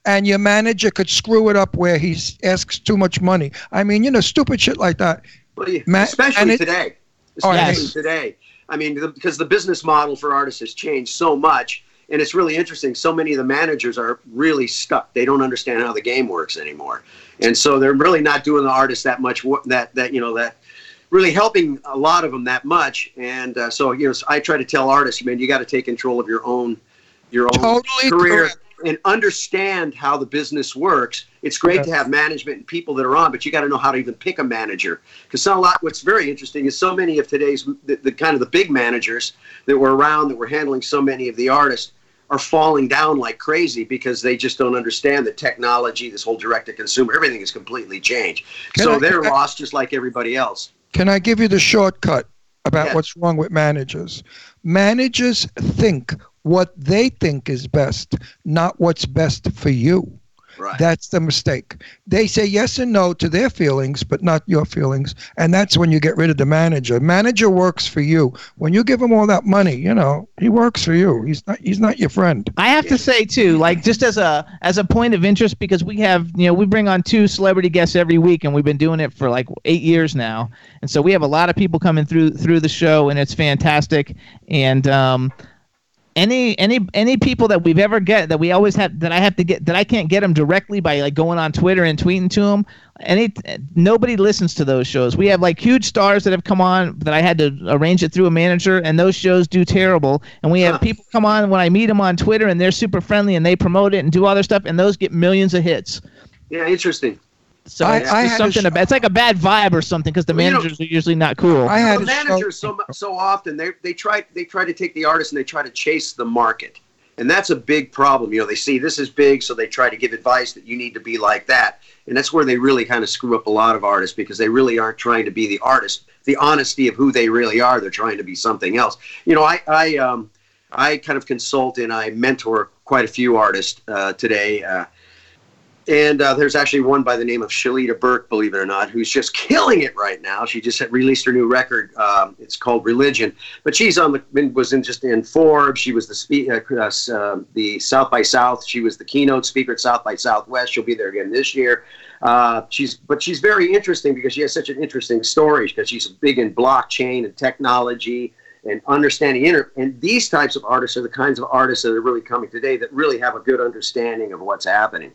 And your manager could screw it up where he asks too much money. I mean, you know, stupid shit like that. Well, yeah, Ma- especially it- today. Oh, Especially yes. today. I mean, the, because the business model for artists has changed so much, and it's really interesting. So many of the managers are really stuck. They don't understand how the game works anymore, and so they're really not doing the artists that much. That that you know that really helping a lot of them that much. And uh, so you know, I try to tell artists, man, you got to take control of your own your own Totally career correct. And understand how the business works. It's great to have management and people that are on, but you got to know how to even pick a manager. Because a lot, what's very interesting is so many of today's the, the kind of the big managers that were around that were handling so many of the artists are falling down like crazy because they just don't understand the technology, this whole direct to consumer, everything has completely changed. Can so I- they're I- lost just like everybody else. Can I give you the shortcut about Yes. what's wrong with managers? Managers think what they think is best, not what's best for you. Right. That's the mistake. They say yes and no to their feelings, but not your feelings. And that's when you get rid of the manager. Manager works for you. When you give him all that money, you know, he works for you. He's not he's not your friend. I have to say too, like just as a as a point of interest, because we have you know we bring on two celebrity guests every week, and we've been doing it for like eight years now, and so we have a lot of people coming through through the show, and it's fantastic. And um, any any any people that we've ever get that we always have that I have to get that I can't get them directly by like going on Twitter and tweeting to them. Any nobody listens to those shows. We have like huge stars that have come on that I had to arrange it through a manager, and those shows do terrible. And we have Huh. people come on when I meet them on Twitter, and they're super friendly and they promote it and do all their stuff, and those get millions of hits. Yeah, interesting. So I- it's, I had something sh- about, it's like a bad vibe or something because the Well, you know- managers are usually not cool. I had the a show- managers so so often they they try they try to take the artist and they try to chase the market, and that's a big problem. You know, they see this is big, so they try to give advice that you need to be like that, and that's where they really kind of screw up a lot of artists because they really aren't trying to be the artist. the honesty of who they really are. They're trying to be something else. You know, I I um, I kind of consult and I mentor quite a few artists uh, today. Uh, and uh, there's actually one by the name of Shelita Burke, believe it or not, who's just killing it right now. She just released her new record. Um, it's called Religion, but she's on the was in just in Forbes. She was the spe- uh, uh, the South by South. She was the keynote speaker at South by Southwest. She'll be there again this year. Uh, she's but she's very interesting because she has such an interesting story because she's big in blockchain and technology and understanding inter- and these types of artists are the kinds of artists that are really coming today that really have a good understanding of what's happening.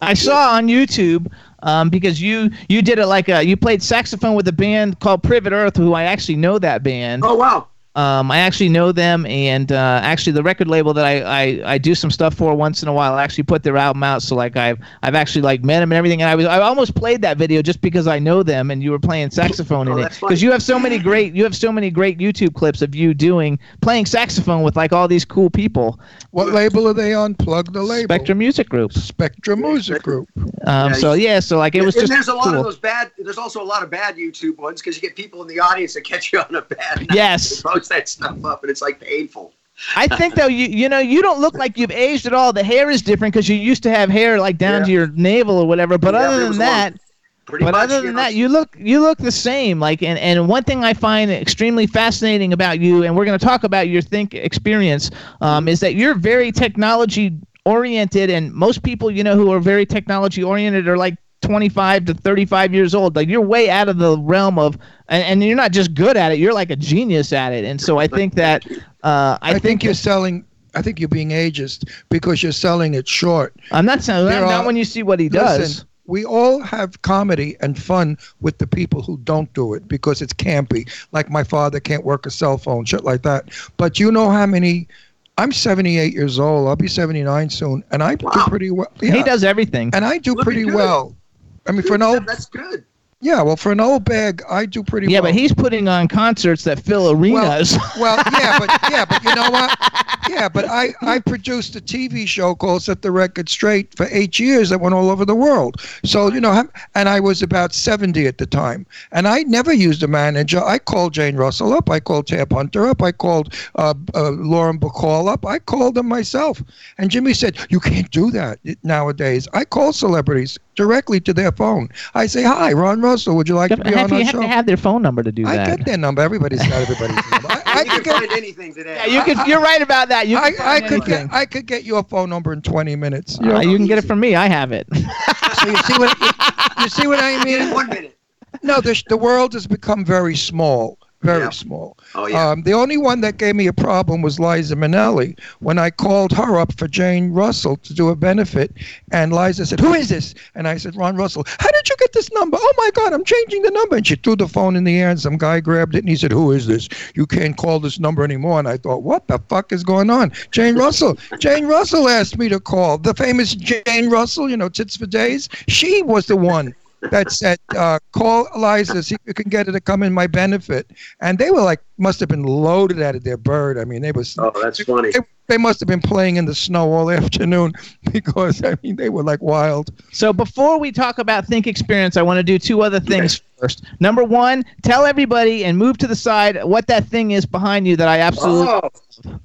I saw on YouTube um, because you you did it like a you played saxophone with a band called Privet Earth, who I actually know that band. Oh wow! Um, I actually know them, and uh, actually the record label that I, I, I do some stuff for once in a while I actually put their album out. So like I've I've actually like met them and everything. And I was I almost played that video just because I know them, and you were playing saxophone Oh, in it because you have so many great you have so many great YouTube clips of you doing playing saxophone with like all these cool people. What label are they on? Plug the label. Spectrum Music Group. Spectrum Music Group. Um, so yeah, so like it was and just there's a lot cool. of those bad. There's also a lot of bad YouTube ones because you get people in the audience that catch you on a bad. night Yes. That stuff up, and it's like painful. I think though you you know you don't look like you've aged at all. The hair is different because you used to have hair like down to your navel or whatever. But Yeah, other than that, long. But much, other you than know, that, you look you look the same. Like and and one thing I find extremely fascinating about you, and we're going to talk about your think experience, um, is that you're very technology oriented, and most people you know who are very technology oriented are like 25 to 35 years old. Like you're way out of the realm of, and, and you're not just good at it. You're like a genius at it. And so I think that uh, I, I, think, you're selling. I think you're being ageist because you're selling it short. I'm not saying There not when you see what he does. Listen, we all have comedy and fun with the people who don't do it because it's campy. Like my father can't work a cell phone, shit like that. But you know how many? I'm 78 years old. I'll be 79 soon, and I do pretty well. He does everything. and I do Looking pretty well. I mean, for an old, That's good. Yeah, well, for an old bag, I do pretty Yeah, well. Yeah, but he's putting on concerts that fill arenas. Well, yeah, but yeah, but you know what? Yeah, but I I produced a TV show called Set the Record Straight for eight years that went all over the world. So you know, and I was about seventy at the time, and I never used a manager. I called Jane Russell up. I called Tab Hunter up. I called uh, uh, Lauren Bacall up. I called them myself. And Jimmy said, "You can't do that nowadays." I call celebrities directly to their phone. I say, "Hi, Ron Russell. Or would you like you to have, be on you our have show?" to have their phone number to do I that. I get their number. Everybody's got everybody's number. I, I you could can get find anything today. yeah, you could. You're right about that. You I, can I could anything. get I could get your phone number in 20 minutes. Uh, you can get it from me. I have it. So you see what you, you see what I In mean? one minute. No, the the world has become very small, very Yeah. small. Oh yeah. Um, the only one that gave me a problem was Liza Minnelli when I called her up for Jane Russell to do a benefit, and Liza said, "Who is this?" And I said, "Ron Russell." How did you get this number? Oh my God, I'm changing the number. And she threw the phone in the air, and some guy grabbed it, and he said, "Who is this? You can't call this number anymore." And I thought, "What the fuck is going on?" Jane Russell. Jane Russell asked me to call. The famous Jane Russell, you know, tits for days. She was the one that said, uh, call Eliza, see if you can get her to come in my benefit. And they were like, must have been loaded out of their bird. I mean, they was Oh, that's funny. they, they must have been playing in the snow all afternoon because I mean they were like wild. So before we talk about Think Experience, I want to do two other things first. Number one, tell everybody and move to the side what that thing is behind you that I absolutely. Oh,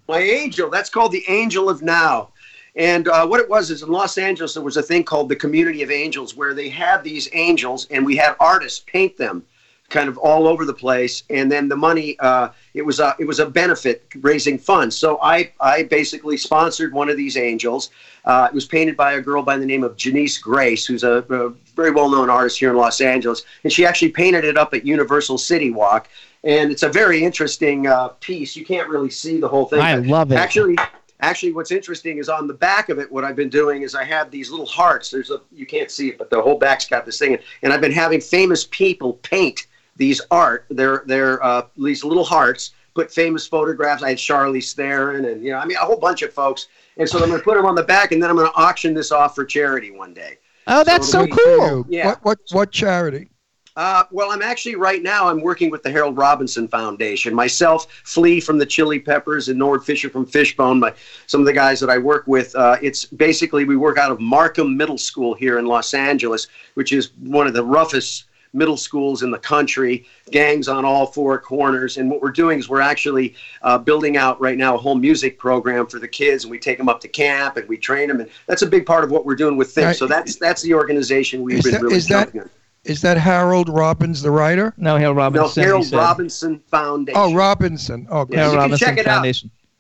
my angel. That's called the Angel of Now. And uh, what it was is in Los Angeles, there was a thing called the Community of Angels where they had these angels and we had artists paint them kind of all over the place. And then the money, uh, it was a, it was a benefit raising funds. So I, I basically sponsored one of these angels. Uh, it was painted by a girl by the name of Janice Grace, who's a, a very well-known artist here in Los Angeles. And she actually painted it up at Universal City Walk. And it's a very interesting uh, piece. You can't really see the whole thing. I love it. Actually, actually, what's interesting is on the back of it. What I've been doing is I have these little hearts. There's a you can't see it, but the whole back's got this thing, and I've been having famous people paint these art. They're they're uh, these little hearts. Put famous photographs. I had Charlize Theron, and you know, I mean, a whole bunch of folks. And so I'm going to put them on the back, and then I'm going to auction this off for charity one day. Oh, that's so it'll cool. Yeah. What what what charity? Uh, well, I'm actually right now. I'm working with the Harold Robinson Foundation. Myself, Flea from the Chili Peppers, and Norwood Fisher from Fishbone. My some of the guys that I work with. Uh, it's basically we work out of Markham Middle School here in Los Angeles, which is one of the roughest middle schools in the country, gangs on all four corners. And what we're doing is we're actually uh, building out right now a whole music program for the kids, and we take them up to camp and we train them, and that's a big part of what we're doing with Think. Right. So that's that's the organization we've Is been that- really is that- on. Is that Harold Robbins, the writer? No, Harold No, Robinson. he Harold. Robinson Foundation. Oh, Robinson. Oh, Yeah, good. you Harold can Robinson check it out.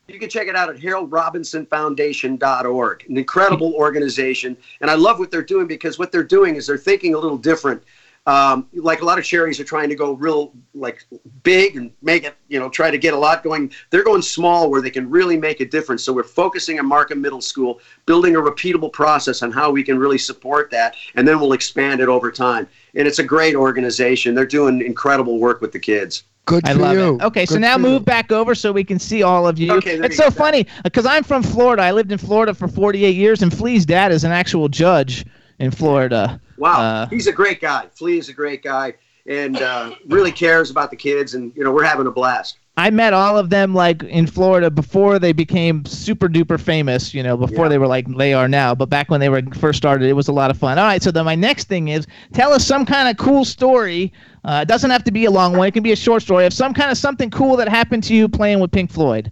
You can check it out at haroldrobinsonfoundation.org. An incredible organization. And I love what they're doing because what they're doing is they're thinking a little different. Um, like a lot of charities are trying to go real like big and make it, you know, try to get a lot going. They're going small where they can really make a difference. So we're focusing on Markham Middle School, building a repeatable process on how we can really support that, and then we'll expand it over time. And it's a great organization. They're doing incredible work with the kids. Good I for love you. it. Okay, so now move you. back over so we can see all of you. Okay, there it's you so go. funny because I'm from Florida. I lived in Florida for 48 years, and Flea's dad is an actual judge in Florida. Wow, Uh, he's a great guy. Flea is a great guy, and uh, really cares about the kids. And you know, we're having a blast. I met all of them like in Florida before they became super duper famous, you know, before Yeah. they were like they are now. But back when they were first started, it was a lot of fun. All right, so then my next thing is tell us some kind of cool story. Uh, it doesn't have to be a long one; it can be a short story of some kind of something cool that happened to you playing with Pink Floyd.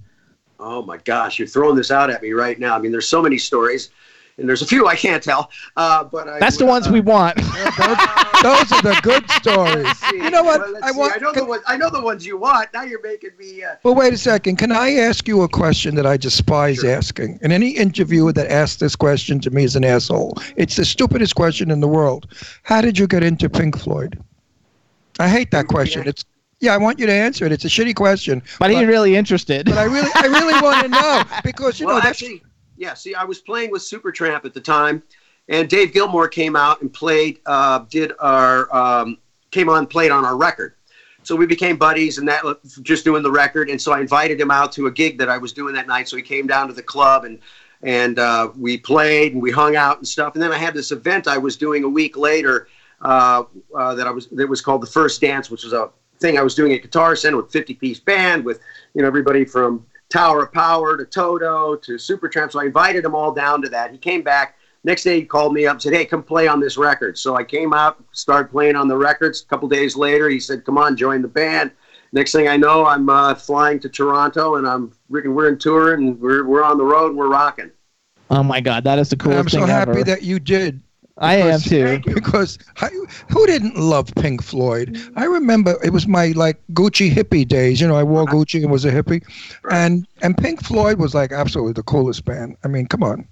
Oh my gosh, you're throwing this out at me right now. I mean, there's so many stories, and there's a few I can't tell. Uh, but I, That's the ones we want. Those are the good stories. You know what? Well, I want. I know the ones. I know the ones you want. Now you're making me. Uh, Well, wait a second. Can I ask you a question that I despise Sure. asking? And any interviewer that asks this question to me is an asshole. It's the stupidest question in the world. How did you get into Pink Floyd? I hate that question. It's yeah. I want you to answer it. It's a shitty question. But he's really interested. But I really, I really want to know because you well, know that's actually, yeah. See, I was playing with Supertramp at the time, and Dave Gilmour came out and played. Uh, did our um, came on played on our record. So we became buddies, and that just doing the record. And so I invited him out to a gig that I was doing that night. So he came down to the club and and uh, we played and we hung out and stuff. And then I had this event I was doing a week later uh, uh, that I was that was called the First Dance, which was a thing I was doing at Guitar Center with 50 piece band with you know everybody from Tower of Power to Toto to Supertramp. So I invited them all down to that. He came back. Next day, he called me up and said, Hey, come play on this record. So I came out, started playing on the records. A couple days later, he said, Come on, join the band. Next thing I know, I'm uh, flying to Toronto and I'm we're in tour and we're, we're on the road and we're rocking. oh my God, that is the coolest I'm so thing happy ever. that you did. I am too. Because I, who didn't love Pink Floyd? I remember it was my like Gucci hippie days. You know, I wore Gucci and was a hippie, and and Pink Floyd was like absolutely the coolest band. I mean, come on.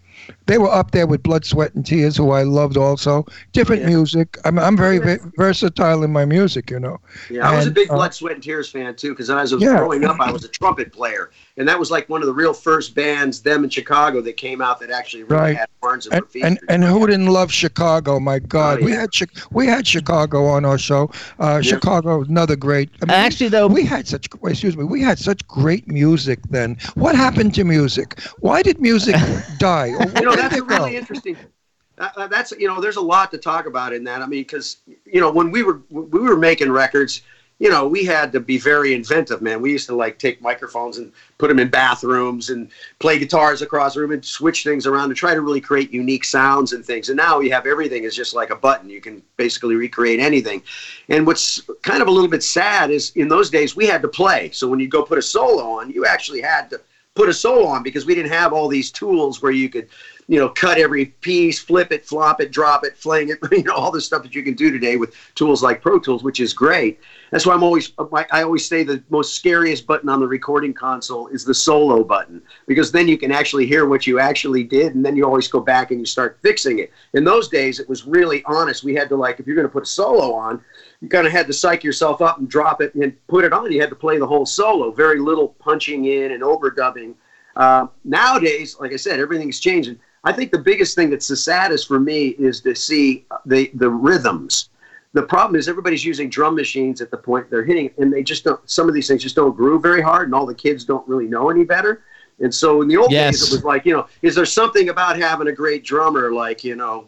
They were up there with Blood, Sweat, and Tears, who I loved also. Different Yeah. music. I'm, I'm very ve- versatile in my music, you know. Yeah, I was a big uh, Blood, Sweat, and Tears fan too, because as I was Yeah. growing up, I was a trumpet player, and that was like one of the real first bands, them in Chicago, that came out that actually really Right. had horns and, And, were and and who didn't love Chicago? My God, Oh, we had Chi- we had Chicago on our show. Uh, Yeah. Chicago, another great. I mean, Actually, though, we had such excuse me we had such great music then what happened to music why did music die Or you know that's really go? interesting uh, uh, that's you know there's a lot to talk about in that i mean because you know when we were we were making records you know we had to be very inventive man. We used to like take microphones and put them in bathrooms and play guitars across the room and switch things around to try to really create unique sounds and things. And now we have everything is just like a button. You can basically recreate anything. And what's kind of a little bit sad is in those days we had to play. So when you go put a solo on you actually had to put a solo on because we didn't have all these tools where you could you know cut every piece flip it flop it drop it fling it you know all the stuff that you can do today with tools like pro tools which is great that's why i'm always i always say the most scariest button on the recording console is the solo button because then you can actually hear what you actually did and then you always go back and you start fixing it in those days it was really honest we had to like if you're going to put a solo on you kind of had to psych yourself up and drop it and put it on. You had to play the whole solo, very little punching in and overdubbing. Uh, nowadays, like I said, everything's changing. I think the biggest thing that's the saddest for me is to see the the rhythms. The problem is everybody's using drum machines at the point they're hitting, and they just don't. Some of these things just don't groove very hard, and all the kids don't really know any better. And so in the old Yes. days, it was like, you know, is there something about having a great drummer like, you know,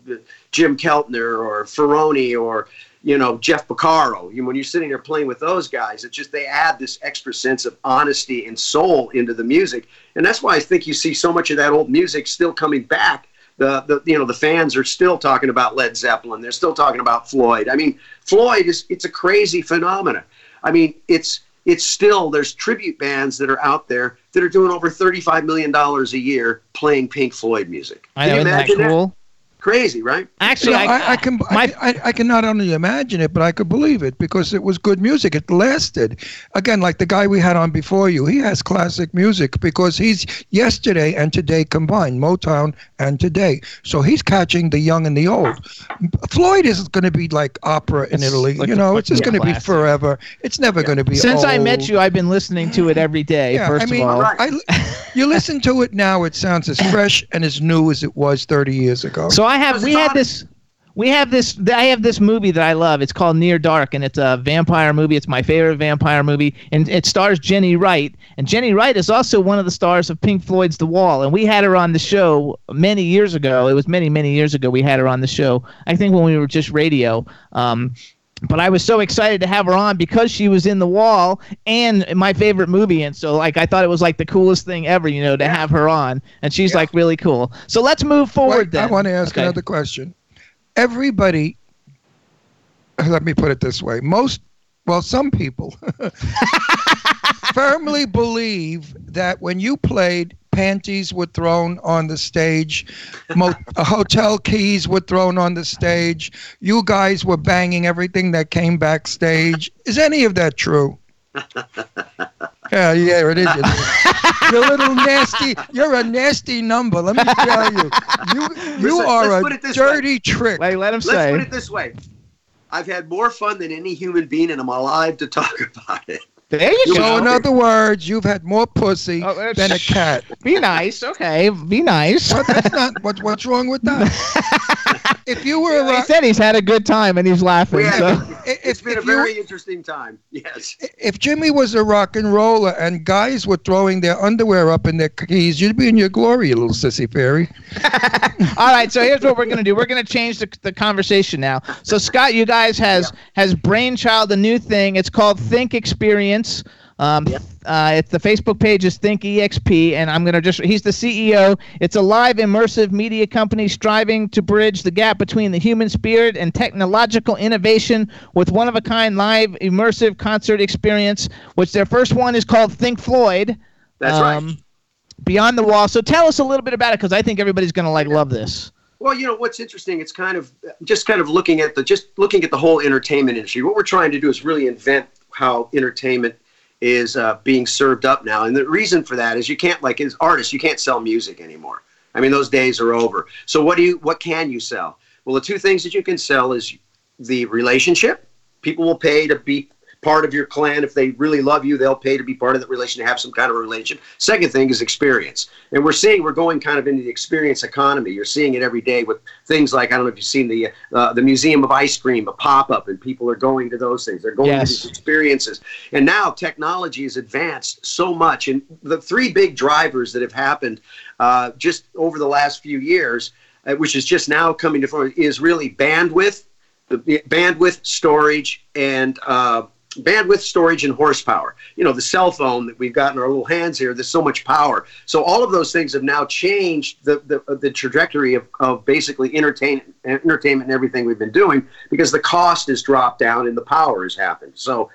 Jim Keltner or Ferrone or, you know, Jeff Porcaro? You, when you're sitting there playing with those guys, it's just they add this extra sense of honesty and soul into the music. And that's why I think you see so much of that old music still coming back the, the you know the fans are still talking about Led Zeppelin. They're still talking about Floyd. I mean, Floyd is it's a crazy phenomenon. I mean, it's it's still there's tribute bands that are out there that are doing over 35 million dollars a year playing Pink Floyd music. I Can know, you isn't that imagine cool? Crazy, right? Actually, You know, I, I, I can I, I, I can not only imagine it, but I could believe it because it was good music. It lasted. Again, like the guy we had on before you, he has classic music because he's yesterday and today combined, Motown and today. So he's catching the young and the old. Floyd isn't going to be like opera in It's Italy. like you a know, it's just fucking going to be forever. It's never going to be. Since I met you, I've been listening to it every day. Yeah, first I mean, of all, I, you listen to it now, it sounds as fresh and as new as it was 30 years ago. So I have we had this we have this I have this movie that I love. It's called Near Dark and it's a vampire movie. It's my favorite vampire movie and it stars Jenny Wright. And Jenny Wright is also one of the stars of Pink Floyd's The Wall and we had her on the show many years ago. It was many many years ago we had her on the show. I think when we were just radio. Um but I was so excited to have her on because she was in The Wall and my favorite movie, and so like I thought it was like the coolest thing ever, you know, to have her on, and she's like really cool. So let's move forward Wait, then. I want to ask Okay. another question. Everybody, let me put it this way: most, well, some people firmly believe that when you played, panties were thrown on the stage, mo- hotel keys were thrown on the stage. You guys were banging everything that came backstage. Is any of that true? Yeah, yeah, it is. It is. You're a little nasty. You're a nasty number. Let me tell you. You, you Listen, are a it this way. dirty trick. Wait, let him say. Let's put it this way. I've had more fun than any human being, and I'm alive to talk about it. There you So, go. in other words, you've had more pussy Oh, than a cat. Be nice, okay? Be nice. But that's not what, what's wrong with that. if you were a he said he's had a good time and he's laughing. We So. Have, it's been a very interesting time. Yes. if Jimmy was a rock and roller and guys were throwing their underwear up in their keys, you'd be in your glory, you little sissy fairy. All right, so here's what we're gonna do. We're gonna change the, the conversation now. So Scott, you guys has has brainchild a new thing. It's called Think Experience. Um, uh, it's the Facebook page is Think EXP, and I'm gonna just he's the CEO. It's a live immersive media company striving to bridge the gap between the human spirit and technological innovation with one of a kind live immersive concert experience. Which their first one is called Think Floyd. That's right. Um, Beyond the Wall. So tell us a little bit about it, because I think everybody's gonna like love this. Well, you know what's interesting. It's kind of just kind of looking at the just looking at the whole entertainment industry. What we're trying to do is really invent how entertainment is uh, being served up now, and the reason for that is you can't like as artists you can't sell music anymore. I mean those days are over. So what do you what can you sell? Well, the two things that you can sell is the relationship. People will pay to be part of your clan if they really love you. They'll pay to be part of that relation, to have some kind of relationship. Second thing is experience, and we're seeing we're going kind of into the experience economy. You're seeing it every day with things like I don't know if you've seen the uh, the Museum of Ice Cream, a pop up, and people are going to those things. They're going Yes. to these experiences, and now technology has advanced so much. And the three big drivers that have happened uh, just over the last few years, uh, which is just now coming to front, is really bandwidth, the bandwidth, storage, and uh, bandwidth, storage, and horsepower. You know, the cell phone that we've got in our little hands here, there's so much power. So all of those things have now changed the the, the trajectory of, of basically entertainment, entertainment and everything we've been doing because the cost has dropped down and the power has happened. So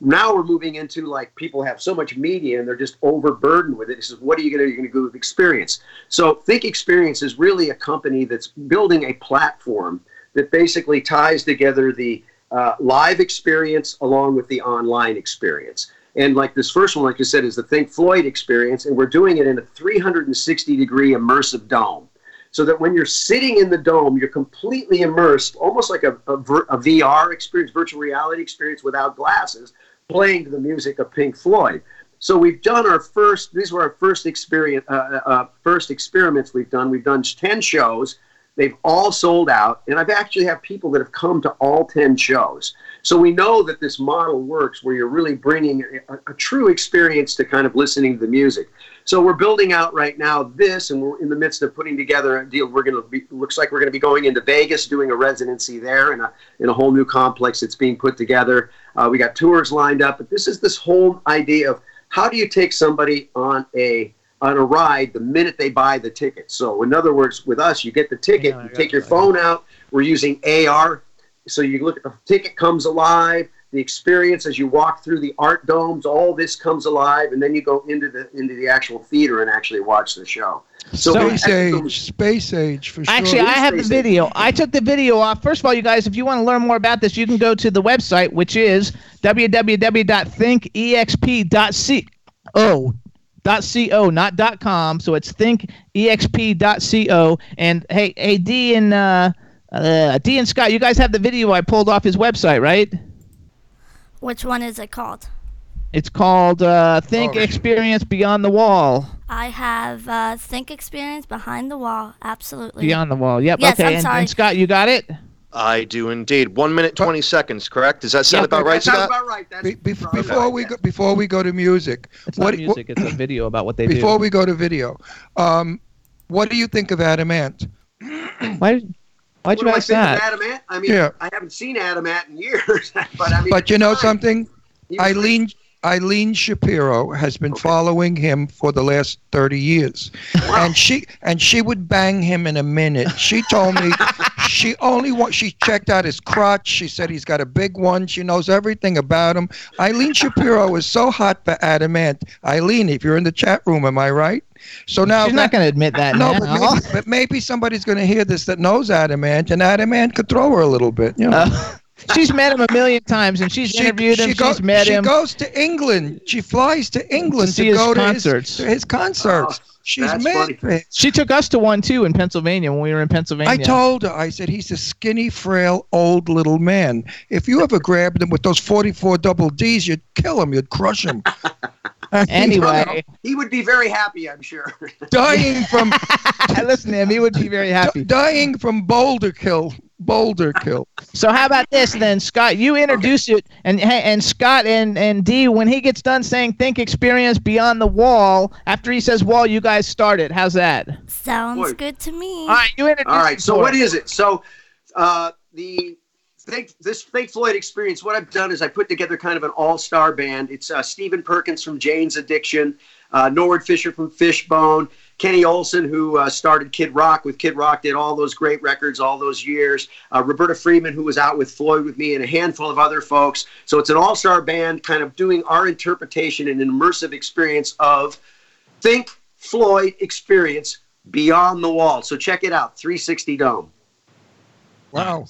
now we're moving into like people have so much media and they're just overburdened with it. This is what are you going to you're going to do with experience? So Think Experience is really a company that's building a platform that basically ties together the uh, live experience along with the online experience. And like this first one, like you said, is the Think Floyd experience, and we're doing it in a 360 degree immersive dome so that when you're sitting in the dome, you're completely immersed, almost like a, a, a VR experience, virtual reality experience without glasses, playing to the music of Pink Floyd. So we've done our first; these were our first experience, uh, uh, first experiments we've done. We've done ten shows. They've all sold out, and I've actually have people that have come to all ten shows. So we know that this model works, where you're really bringing a, a true experience to kind of listening to the music. So we're building out right now this, and we're in the midst of putting together a deal. We're going to be looks like we're going to be going into Vegas, doing a residency there, in a in a whole new complex that's being put together. Uh, we got tours lined up, but this is this whole idea of how do you take somebody on a on a ride the minute they buy the ticket. So, in other words, with us, you get the ticket, you take your phone out. We're using AR, so you look at the ticket comes alive. The experience as you walk through the art domes, all this comes alive, and then you go into the into the actual theater and actually watch the show. So, space age, space age for sure. Actually, I have the video. I took the video off. First of all, you guys, if you want to learn more about this, you can go to the website, which is www.thinkexp.co. Dot co, not dot com. So it's think thinkexp.co. And hey, hey, D and uh, uh, D and Scott, you guys have the video I pulled off his website, right? Which one is it called? It's called uh, Think Oh. Experience Beyond the Wall. I have uh, Think Experience Behind the Wall. Absolutely. Beyond the Wall. Yep. Yes, okay. I'm and, sorry. and Scott, you got it? I do indeed. One minute twenty seconds, correct? Does that sound Yeah, about right, that sounds Scott? about right. That's Be- be- probably before right, we go, before we go to music, It's what, not music. it's a video about what they before do. we go to video, um, what do you think of Adam Ant? Why? Why'd What you do I ask think that? Adam Ant? I mean, Yeah. I haven't seen Adam Ant in years, but I mean. But you know fine. something? He was Eileen Eileen Shapiro has been following him for the last 30 years. And she and she would bang him in a minute. She told me she only wa- she checked out his crotch. She said he's got a big one. She knows everything about him. Eileen Shapiro is so hot for Adam Ant. Eileen, if you're in the chat room, am I right? So now She's not going to admit that no, but maybe, but maybe somebody's going to hear this that knows Adam Ant, and Adam Ant could throw her a little bit. You know. Uh, she's met him a million times, and she's interviewed him. go- she's met she him. goes to England. She flies to England To see to his go concerts. to his, to his concerts. Oh, she's that's mad. funny. for it. She took us to one too in Pennsylvania when we were in Pennsylvania. I told her, I said, he's a skinny, frail, old little man. If you ever grabbed him with those 44 double Ds, you'd kill him, you'd crush him. Anyway, He would be very happy, I'm sure. dying from listen to him. He would be very happy. dying from boulder kill. Boulder kill. So how about this then, Scott? You introduce it, and hey, and Scott and and D, when he gets done saying "think experience beyond the wall," after he says "wall," you guys start it. How's that? Sounds Boy. good to me. All right, you introduce. All right. it So for what us. it? So uh, the Think, this Think Floyd experience. What I've done is I put together kind of an all-star band. It's uh, Stephen Perkins from Jane's Addiction, uh, Norwood Fisher from Fishbone, Kenny Olson who uh, started Kid Rock with Kid Rock, did all those great records all those years. Uh, Roberta Freeman who was out with Floyd with me and a handful of other folks. So it's an all-star band, kind of doing our interpretation and an immersive experience of Think Floyd experience beyond the wall. So check it out, 360 Dome. Wow.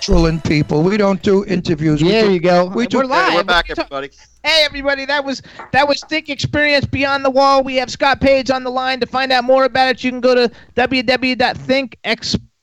Out the natural in people. We don't do interviews. We There do- you go. we do- We're live. Hey, we're back, What are you ta- everybody. Hey everybody, that was that was Think Experience Beyond the Wall. We have Scott Page on the line. To find out more about it, you can go to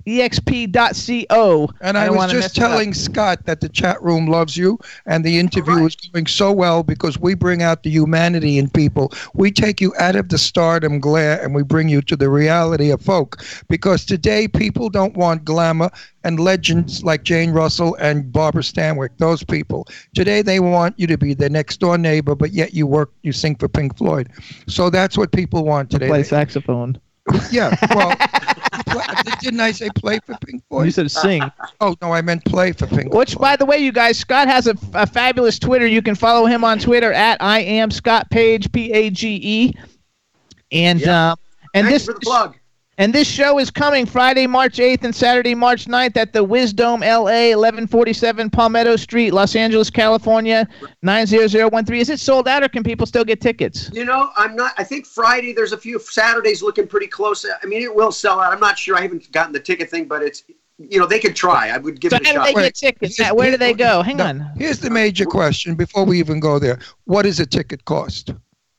www.thinkexp.co. And I, don't was just mess it telling Scott that the chat room loves you and the interview All right. is going so well because we bring out the humanity in people. We take you out of the stardom glare and we bring you to the reality of folk. Because today people don't want glamour and legends like Jane Russell and Barbara Stanwyck, those people. Today they want you to be their next door neighbor, but yet you work, you sing for Pink Floyd. So that's what people want today. play They- saxophone. Yeah. Well, didn't I say play for Pink Floyd? You said sing. Oh no, I meant play for Pink Which, Floyd. by the way, you guys, Scott has a, a fabulous Twitter. You can follow him on Twitter at I am Scott Page P A G E. And Yeah. uh, and Thanks this for the plug. And this show is coming Friday, March 8th and Saturday, March 9th at the Wisdome LA, 1147 Palmetto Street, Los Angeles, California, 90013. Is it sold out or can people still get tickets? You know, I'm not. I think Friday. There's a few Saturdays looking pretty close. I mean, it will sell out. I'm not sure. I haven't gotten the ticket thing, but it's. You know, they could try. I would give So it a how do they get tickets? here's- Where do they go? Hang no, on. Here's the major question before we even go there. What does a ticket cost?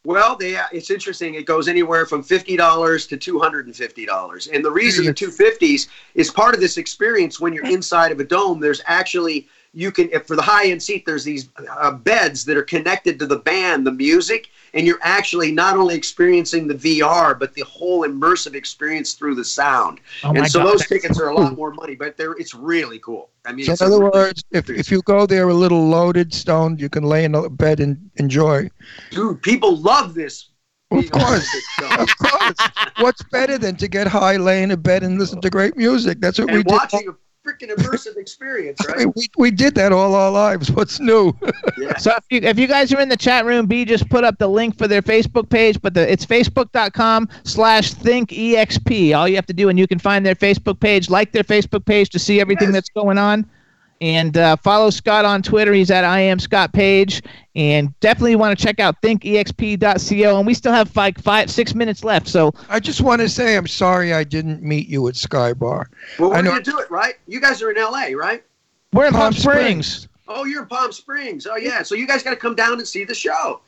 Well, they, uh, it's interesting. It goes anywhere from fifty dollars to two hundred and fifty dollars, and the reason the two fifties is part of this experience. When you're inside of a dome, there's actually you can if for the high end seat. There's these uh, beds that are connected to the band, the music, and you're actually not only experiencing the VR, but the whole immersive experience through the sound. Oh and so God, those tickets so are a lot more money, but they're it's really cool. I mean, So it's in other words, if, if you go there a little loaded, stoned, you can lay in a bed and enjoy. dude, people love this. Of course. Of course. What's better than to get high, lay in a bed, and listen to great music? That's what we and did. watching a freaking immersive experience, I right? mean, we, we did that all our lives. What's new? Yeah. So if you, if you guys are in the chat room, B just put up the link for their Facebook page, but the, it's facebook.com slash thinkexp. All you have to do, and you can find their Facebook page, like their Facebook page to see everything Yes. that's going on. And uh, follow Scott on Twitter. He's at I am Scott Page. And definitely want to check out thinkexp.co. And we still have like five, six minutes left. So I just want to say I'm sorry I didn't meet you at Sky Bar. Well, I we're know- gonna do it, right? You guys are in LA, right? we're in Palm, Palm Springs. Springs. Oh, you're in Palm Springs. Oh, yeah. So you guys got to come down and see the show.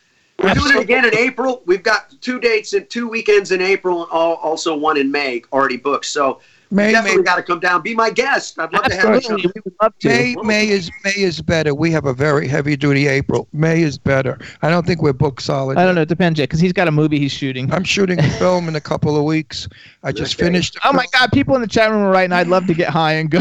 We're doing it again in April. We've got two dates and two weekends in April, and all, also one in May already booked. So May, you May, definitely got to come down. Be my guest. I'd love to have you. We would love to. May, May is May is better. We have a very heavy duty April. May is better. I don't think we're booked solid. I don't know. It depends yet because he's got a movie he's shooting. I'm shooting a film in a couple of weeks. I just Okay. finished. Oh my. God! People in the chat room are writing. I'd love to get high and go.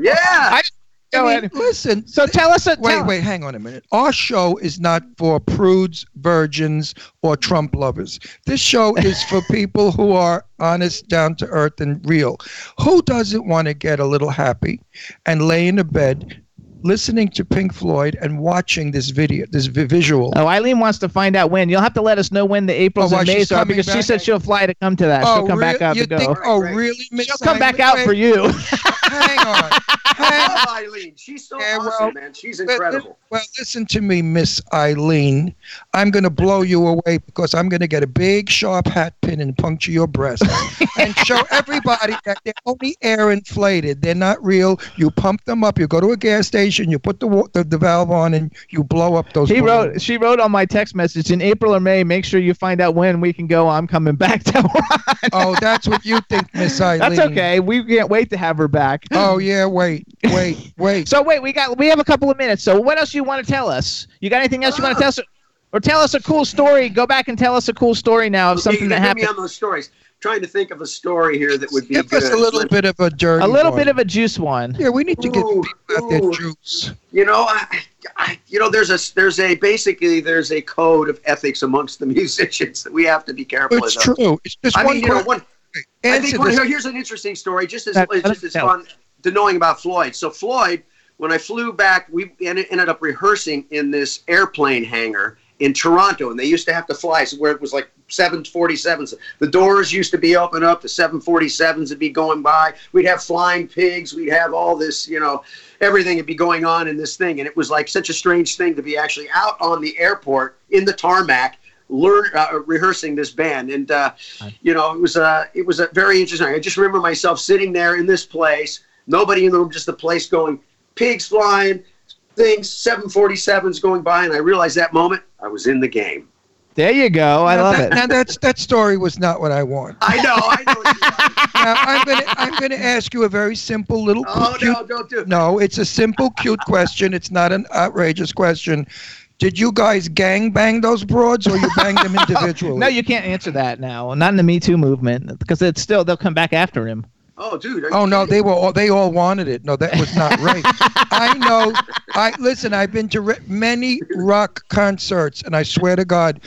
Yeah. I just go I ahead. listen. So tell us a Wait, tell- wait, hang on a minute. Our show is not for prudes, virgins, or Trump lovers. This show is for people who are honest, down to earth, and real. Who doesn't want to get a little happy and lay in a bed listening to Pink Floyd and watching this video, this vi- visual? Oh, Eileen wants to find out when. You'll have to let us know when the Aprils Oh, and she's Mays are coming because she said she'll fly to come to that. she'll oh, come back out you to go. think- oh, Right. really? Miss she'll come back out Wait, for you. Hang on. Hang love Eileen. She's so Yeah, well, awesome, man. She's incredible. Well, listen to me, Miss Eileen. I'm going to blow you away because I'm going to get a big, sharp hat pin and puncture your breast and show everybody that they're only air inflated. They're not real. You pump them up. You go to a gas station. You put the the, the valve on and you blow up those. He balloons. wrote. She wrote on my text message in April or May. Make sure you find out when we can go. I'm coming back to. Ron. Oh, that's what you think, Miss Eileen. That's okay. We can't wait to have her back. Oh yeah, wait, wait, wait. So wait, we got we have a couple of minutes. So what else you want to tell us? You got anything else you want to ah. tell us, or tell us a cool story? Go back and tell us a cool story now of something you that gotta me on those stories. trying to think of a story here that would be Give good. us a little bit of a dirty. A little one. bit of a juice one. Yeah, we need to get Ooh, people out their ooh. juice. You know, I, I, you know, there's a there's a basically there's a code of ethics amongst the musicians that we have to be careful It's of. true. It's just I one mean, you know, one. I think one, here's an interesting story, just as That- just as tell. fun to knowing about Floyd. So Floyd, when I flew back, we ended, up rehearsing in this airplane hangar in Toronto, and they used to have to fly so where it was like 747s. The doors used to be open up, the 747s would be going by. We'd have flying pigs. We'd have all this, you know, everything would be going on in this thing, and it was like such a strange thing to be actually out on the airport in the tarmac learn uh, rehearsing this band and uh, you know it was uh, it was a very interesting i just remember myself sitting there in this place nobody in the room just the place going pigs flying things 747s going by and i realized that moment i was in the game There you go. I now, love that, it. Now that's that story was not what I want. i know i know what you are. Now I'm gonna I'm gonna ask you a very simple little oh cute. no don't do it No, it's a simple cute question. It's not an outrageous question. Did you guys gang bang those broads or you banged them individually? No, you can't answer that now. Not in the Me Too movement because it's still they'll come back after him. Oh dude Oh no, kidding? they were all, they all wanted it. No, that was not right. I know. I listen. I've been to re- many rock concerts, and I swear to God,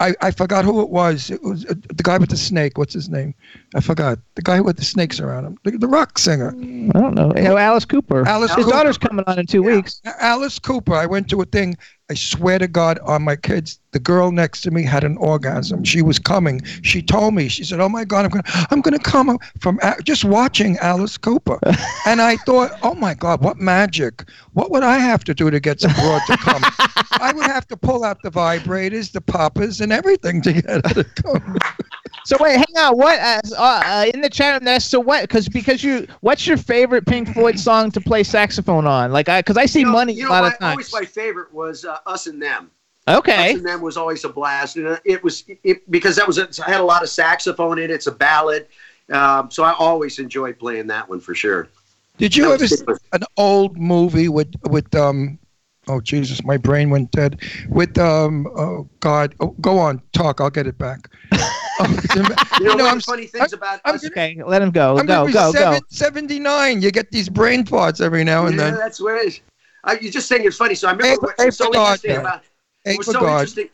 I, I forgot who it was. It was uh, the guy with the snake. What's his name? I forgot. The guy with the snakes around him. The, the rock singer. I don't know. You know, Alice Cooper. Alice His Cooper. daughter's coming on in two weeks. Alice Cooper. I went to a thing. I swear to God, on my kids, the girl next to me had an orgasm. She was coming. She told me. She said, "Oh my God, I'm gonna, I'm gonna come from A- just watching Alice Cooper." and I thought, "Oh my God, what magic! What would I have to do to get some broad to come? I would have to pull out the vibrators, the poppers, and everything to get her to come." So wait, hang on. What uh, uh, in the chat room there? So what? Because because you, what's your favorite Pink Floyd song to play saxophone on? Like I, because I see money You a know, lot my, of times. always my favorite was uh, Us and Them. Okay. Us and Them was always a blast, and uh, it was it, because that was a, I had a lot of saxophone in it. It's a ballad, um, so I always enjoyed playing that one for sure. Did you ever see an old movie with with um? Oh Jesus, my brain went dead. With um, oh God, oh, go on, talk. I'll get it back. You know, You know, one of I'm funny things about us, Okay, let him go. I'm go, gonna be go, go. 79. You get these brain farts every now and yeah, then. that's what it is. I, you're just saying it's funny. So I remember Hey, what was hey, so interesting about was for so God. interesting.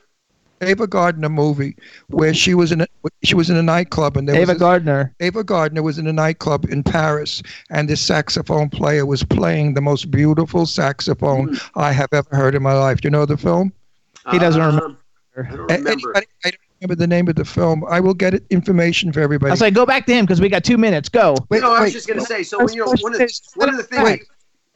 Ava Gardner movie where she was in a she was in a nightclub and there Ava was a- Gardner. Ava Gardner was in a nightclub in Paris and this saxophone player was playing the most beautiful saxophone Hmm. I have ever heard in my life. Do you know the film? He doesn't Um, remember. I don't remember. Anybody, I don't remember the name of the film. I will get information for everybody. I was like, go back to him because we got two minutes. Go. Wait, no, I was wait. just going to say. So First when you know, one of the, one of the things. Wait,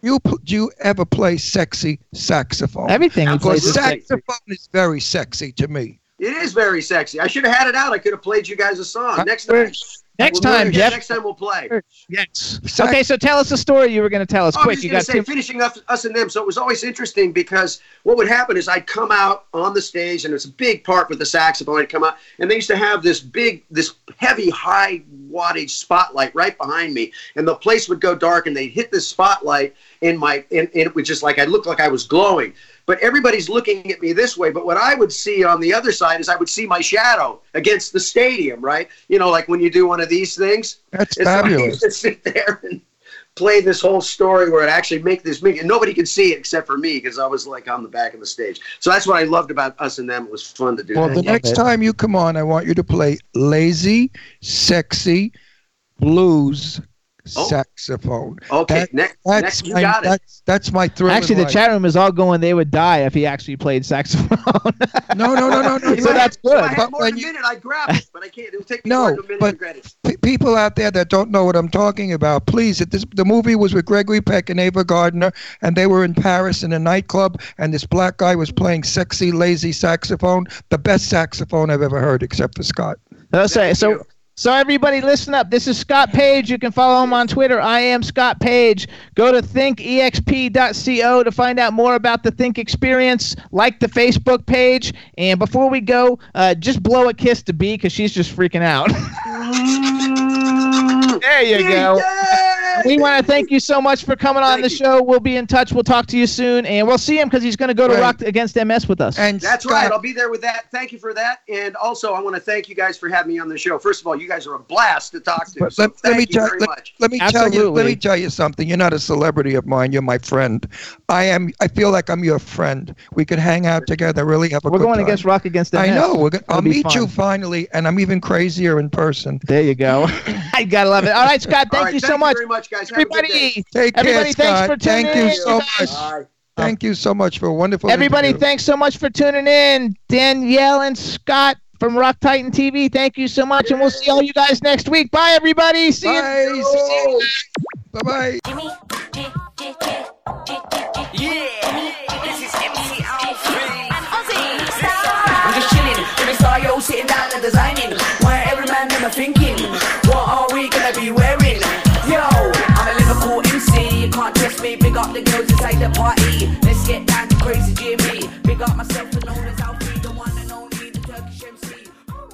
you do you ever play sexy saxophone? Everything he Absolutely. plays is sexy. Saxophone is very sexy to me. It is very sexy. I should have had it out. I could have played you guys a song. Next Where- time. Next We'll time. Jeff. Next time we'll play. Yes. Sax- Okay, so tell us the story you were going to tell us. Oh, I Quick, was you just got going to say, two. finishing up us and them. So it was always interesting because what would happen is I'd come out on the stage, and it's a big part with the saxophone. I'd come out, and they used to have this big, this heavy, high wattage spotlight right behind me, and the place would go dark, and they'd hit this spotlight in my, and, and it was just like I looked like I was glowing. But everybody's looking at me this way. But what I would see on the other side is I would see my shadow against the stadium, right? You know, like when you do one of these things. That's And so I fabulous. used to sit there and play this whole story where it actually make this big, and nobody could see it except for me because I was like on the back of the stage. So that's what I loved about us and them. It was fun to do. Well, that. the next time you come on, I want you to play lazy, sexy, blues Oh. saxophone. Okay, That- next, that's next you my, got it. That's, that's my thrill. in Actually, the life. chat room is all going. They would die if he actually played saxophone. No, no, no, no, no. so that's If I good. had But more when than a you- minute, I'd grab it, but I can't. It'll take me No, a minute but- to grab it. P- people out there that don't know what I'm talking about, please. It, this, the movie was with Gregory Peck and Ava Gardner, and they were in Paris in a nightclub, and this black guy was playing sexy, lazy saxophone, the best saxophone I've ever heard, except for Scott. Let's say Thank so. So everybody, listen up. This is Scott Page. You can follow him on Twitter. I am Scott Page. Go to thinkexp.co to find out more about the Think Experience. Like the Facebook page. And before we go, uh, just blow a kiss to B because she's just freaking out. there you go. Yay! We want to thank you so much for coming on Thank the you. show. We'll be in touch. We'll talk to you soon, and we'll see him because he's going to go to Right. Rock Against MS with us. And That's Scott, right. I'll be there with that. Thank you for that. And also, I want to thank you guys for having me on the show. First of all, you guys are a blast to talk to. So let, let thank me you tell very let, much. let me tell you let me tell you something. You're not a celebrity of mine. You're my friend. I am. I feel like I'm your friend. We could hang out together. Really have a We're good going time. against Rock Against MS. I know. We're gonna, It'll I'll be meet you finally, and I'm even crazier in person. There you go. I gotta love it. All right, Scott. Thank All right, you so much. you very much, guys. Have a good day. Everybody, Take everybody, care, thanks for tuning Thank you so guys. much. Bye. Thank you so much for a wonderful. Everybody, interview. thanks so much for tuning in. Danielle and Scott from Rock Titan TV. Thank you so much, and we'll see all you guys next week. Bye, everybody. See you. Bye. You. Bye bye. Yeah, this is MC Alfred. I'm just chilling with star, yo, sitting down and designing. the girls inside the party. Let's get down to crazy Jimmy. Big up myself and all his outfit.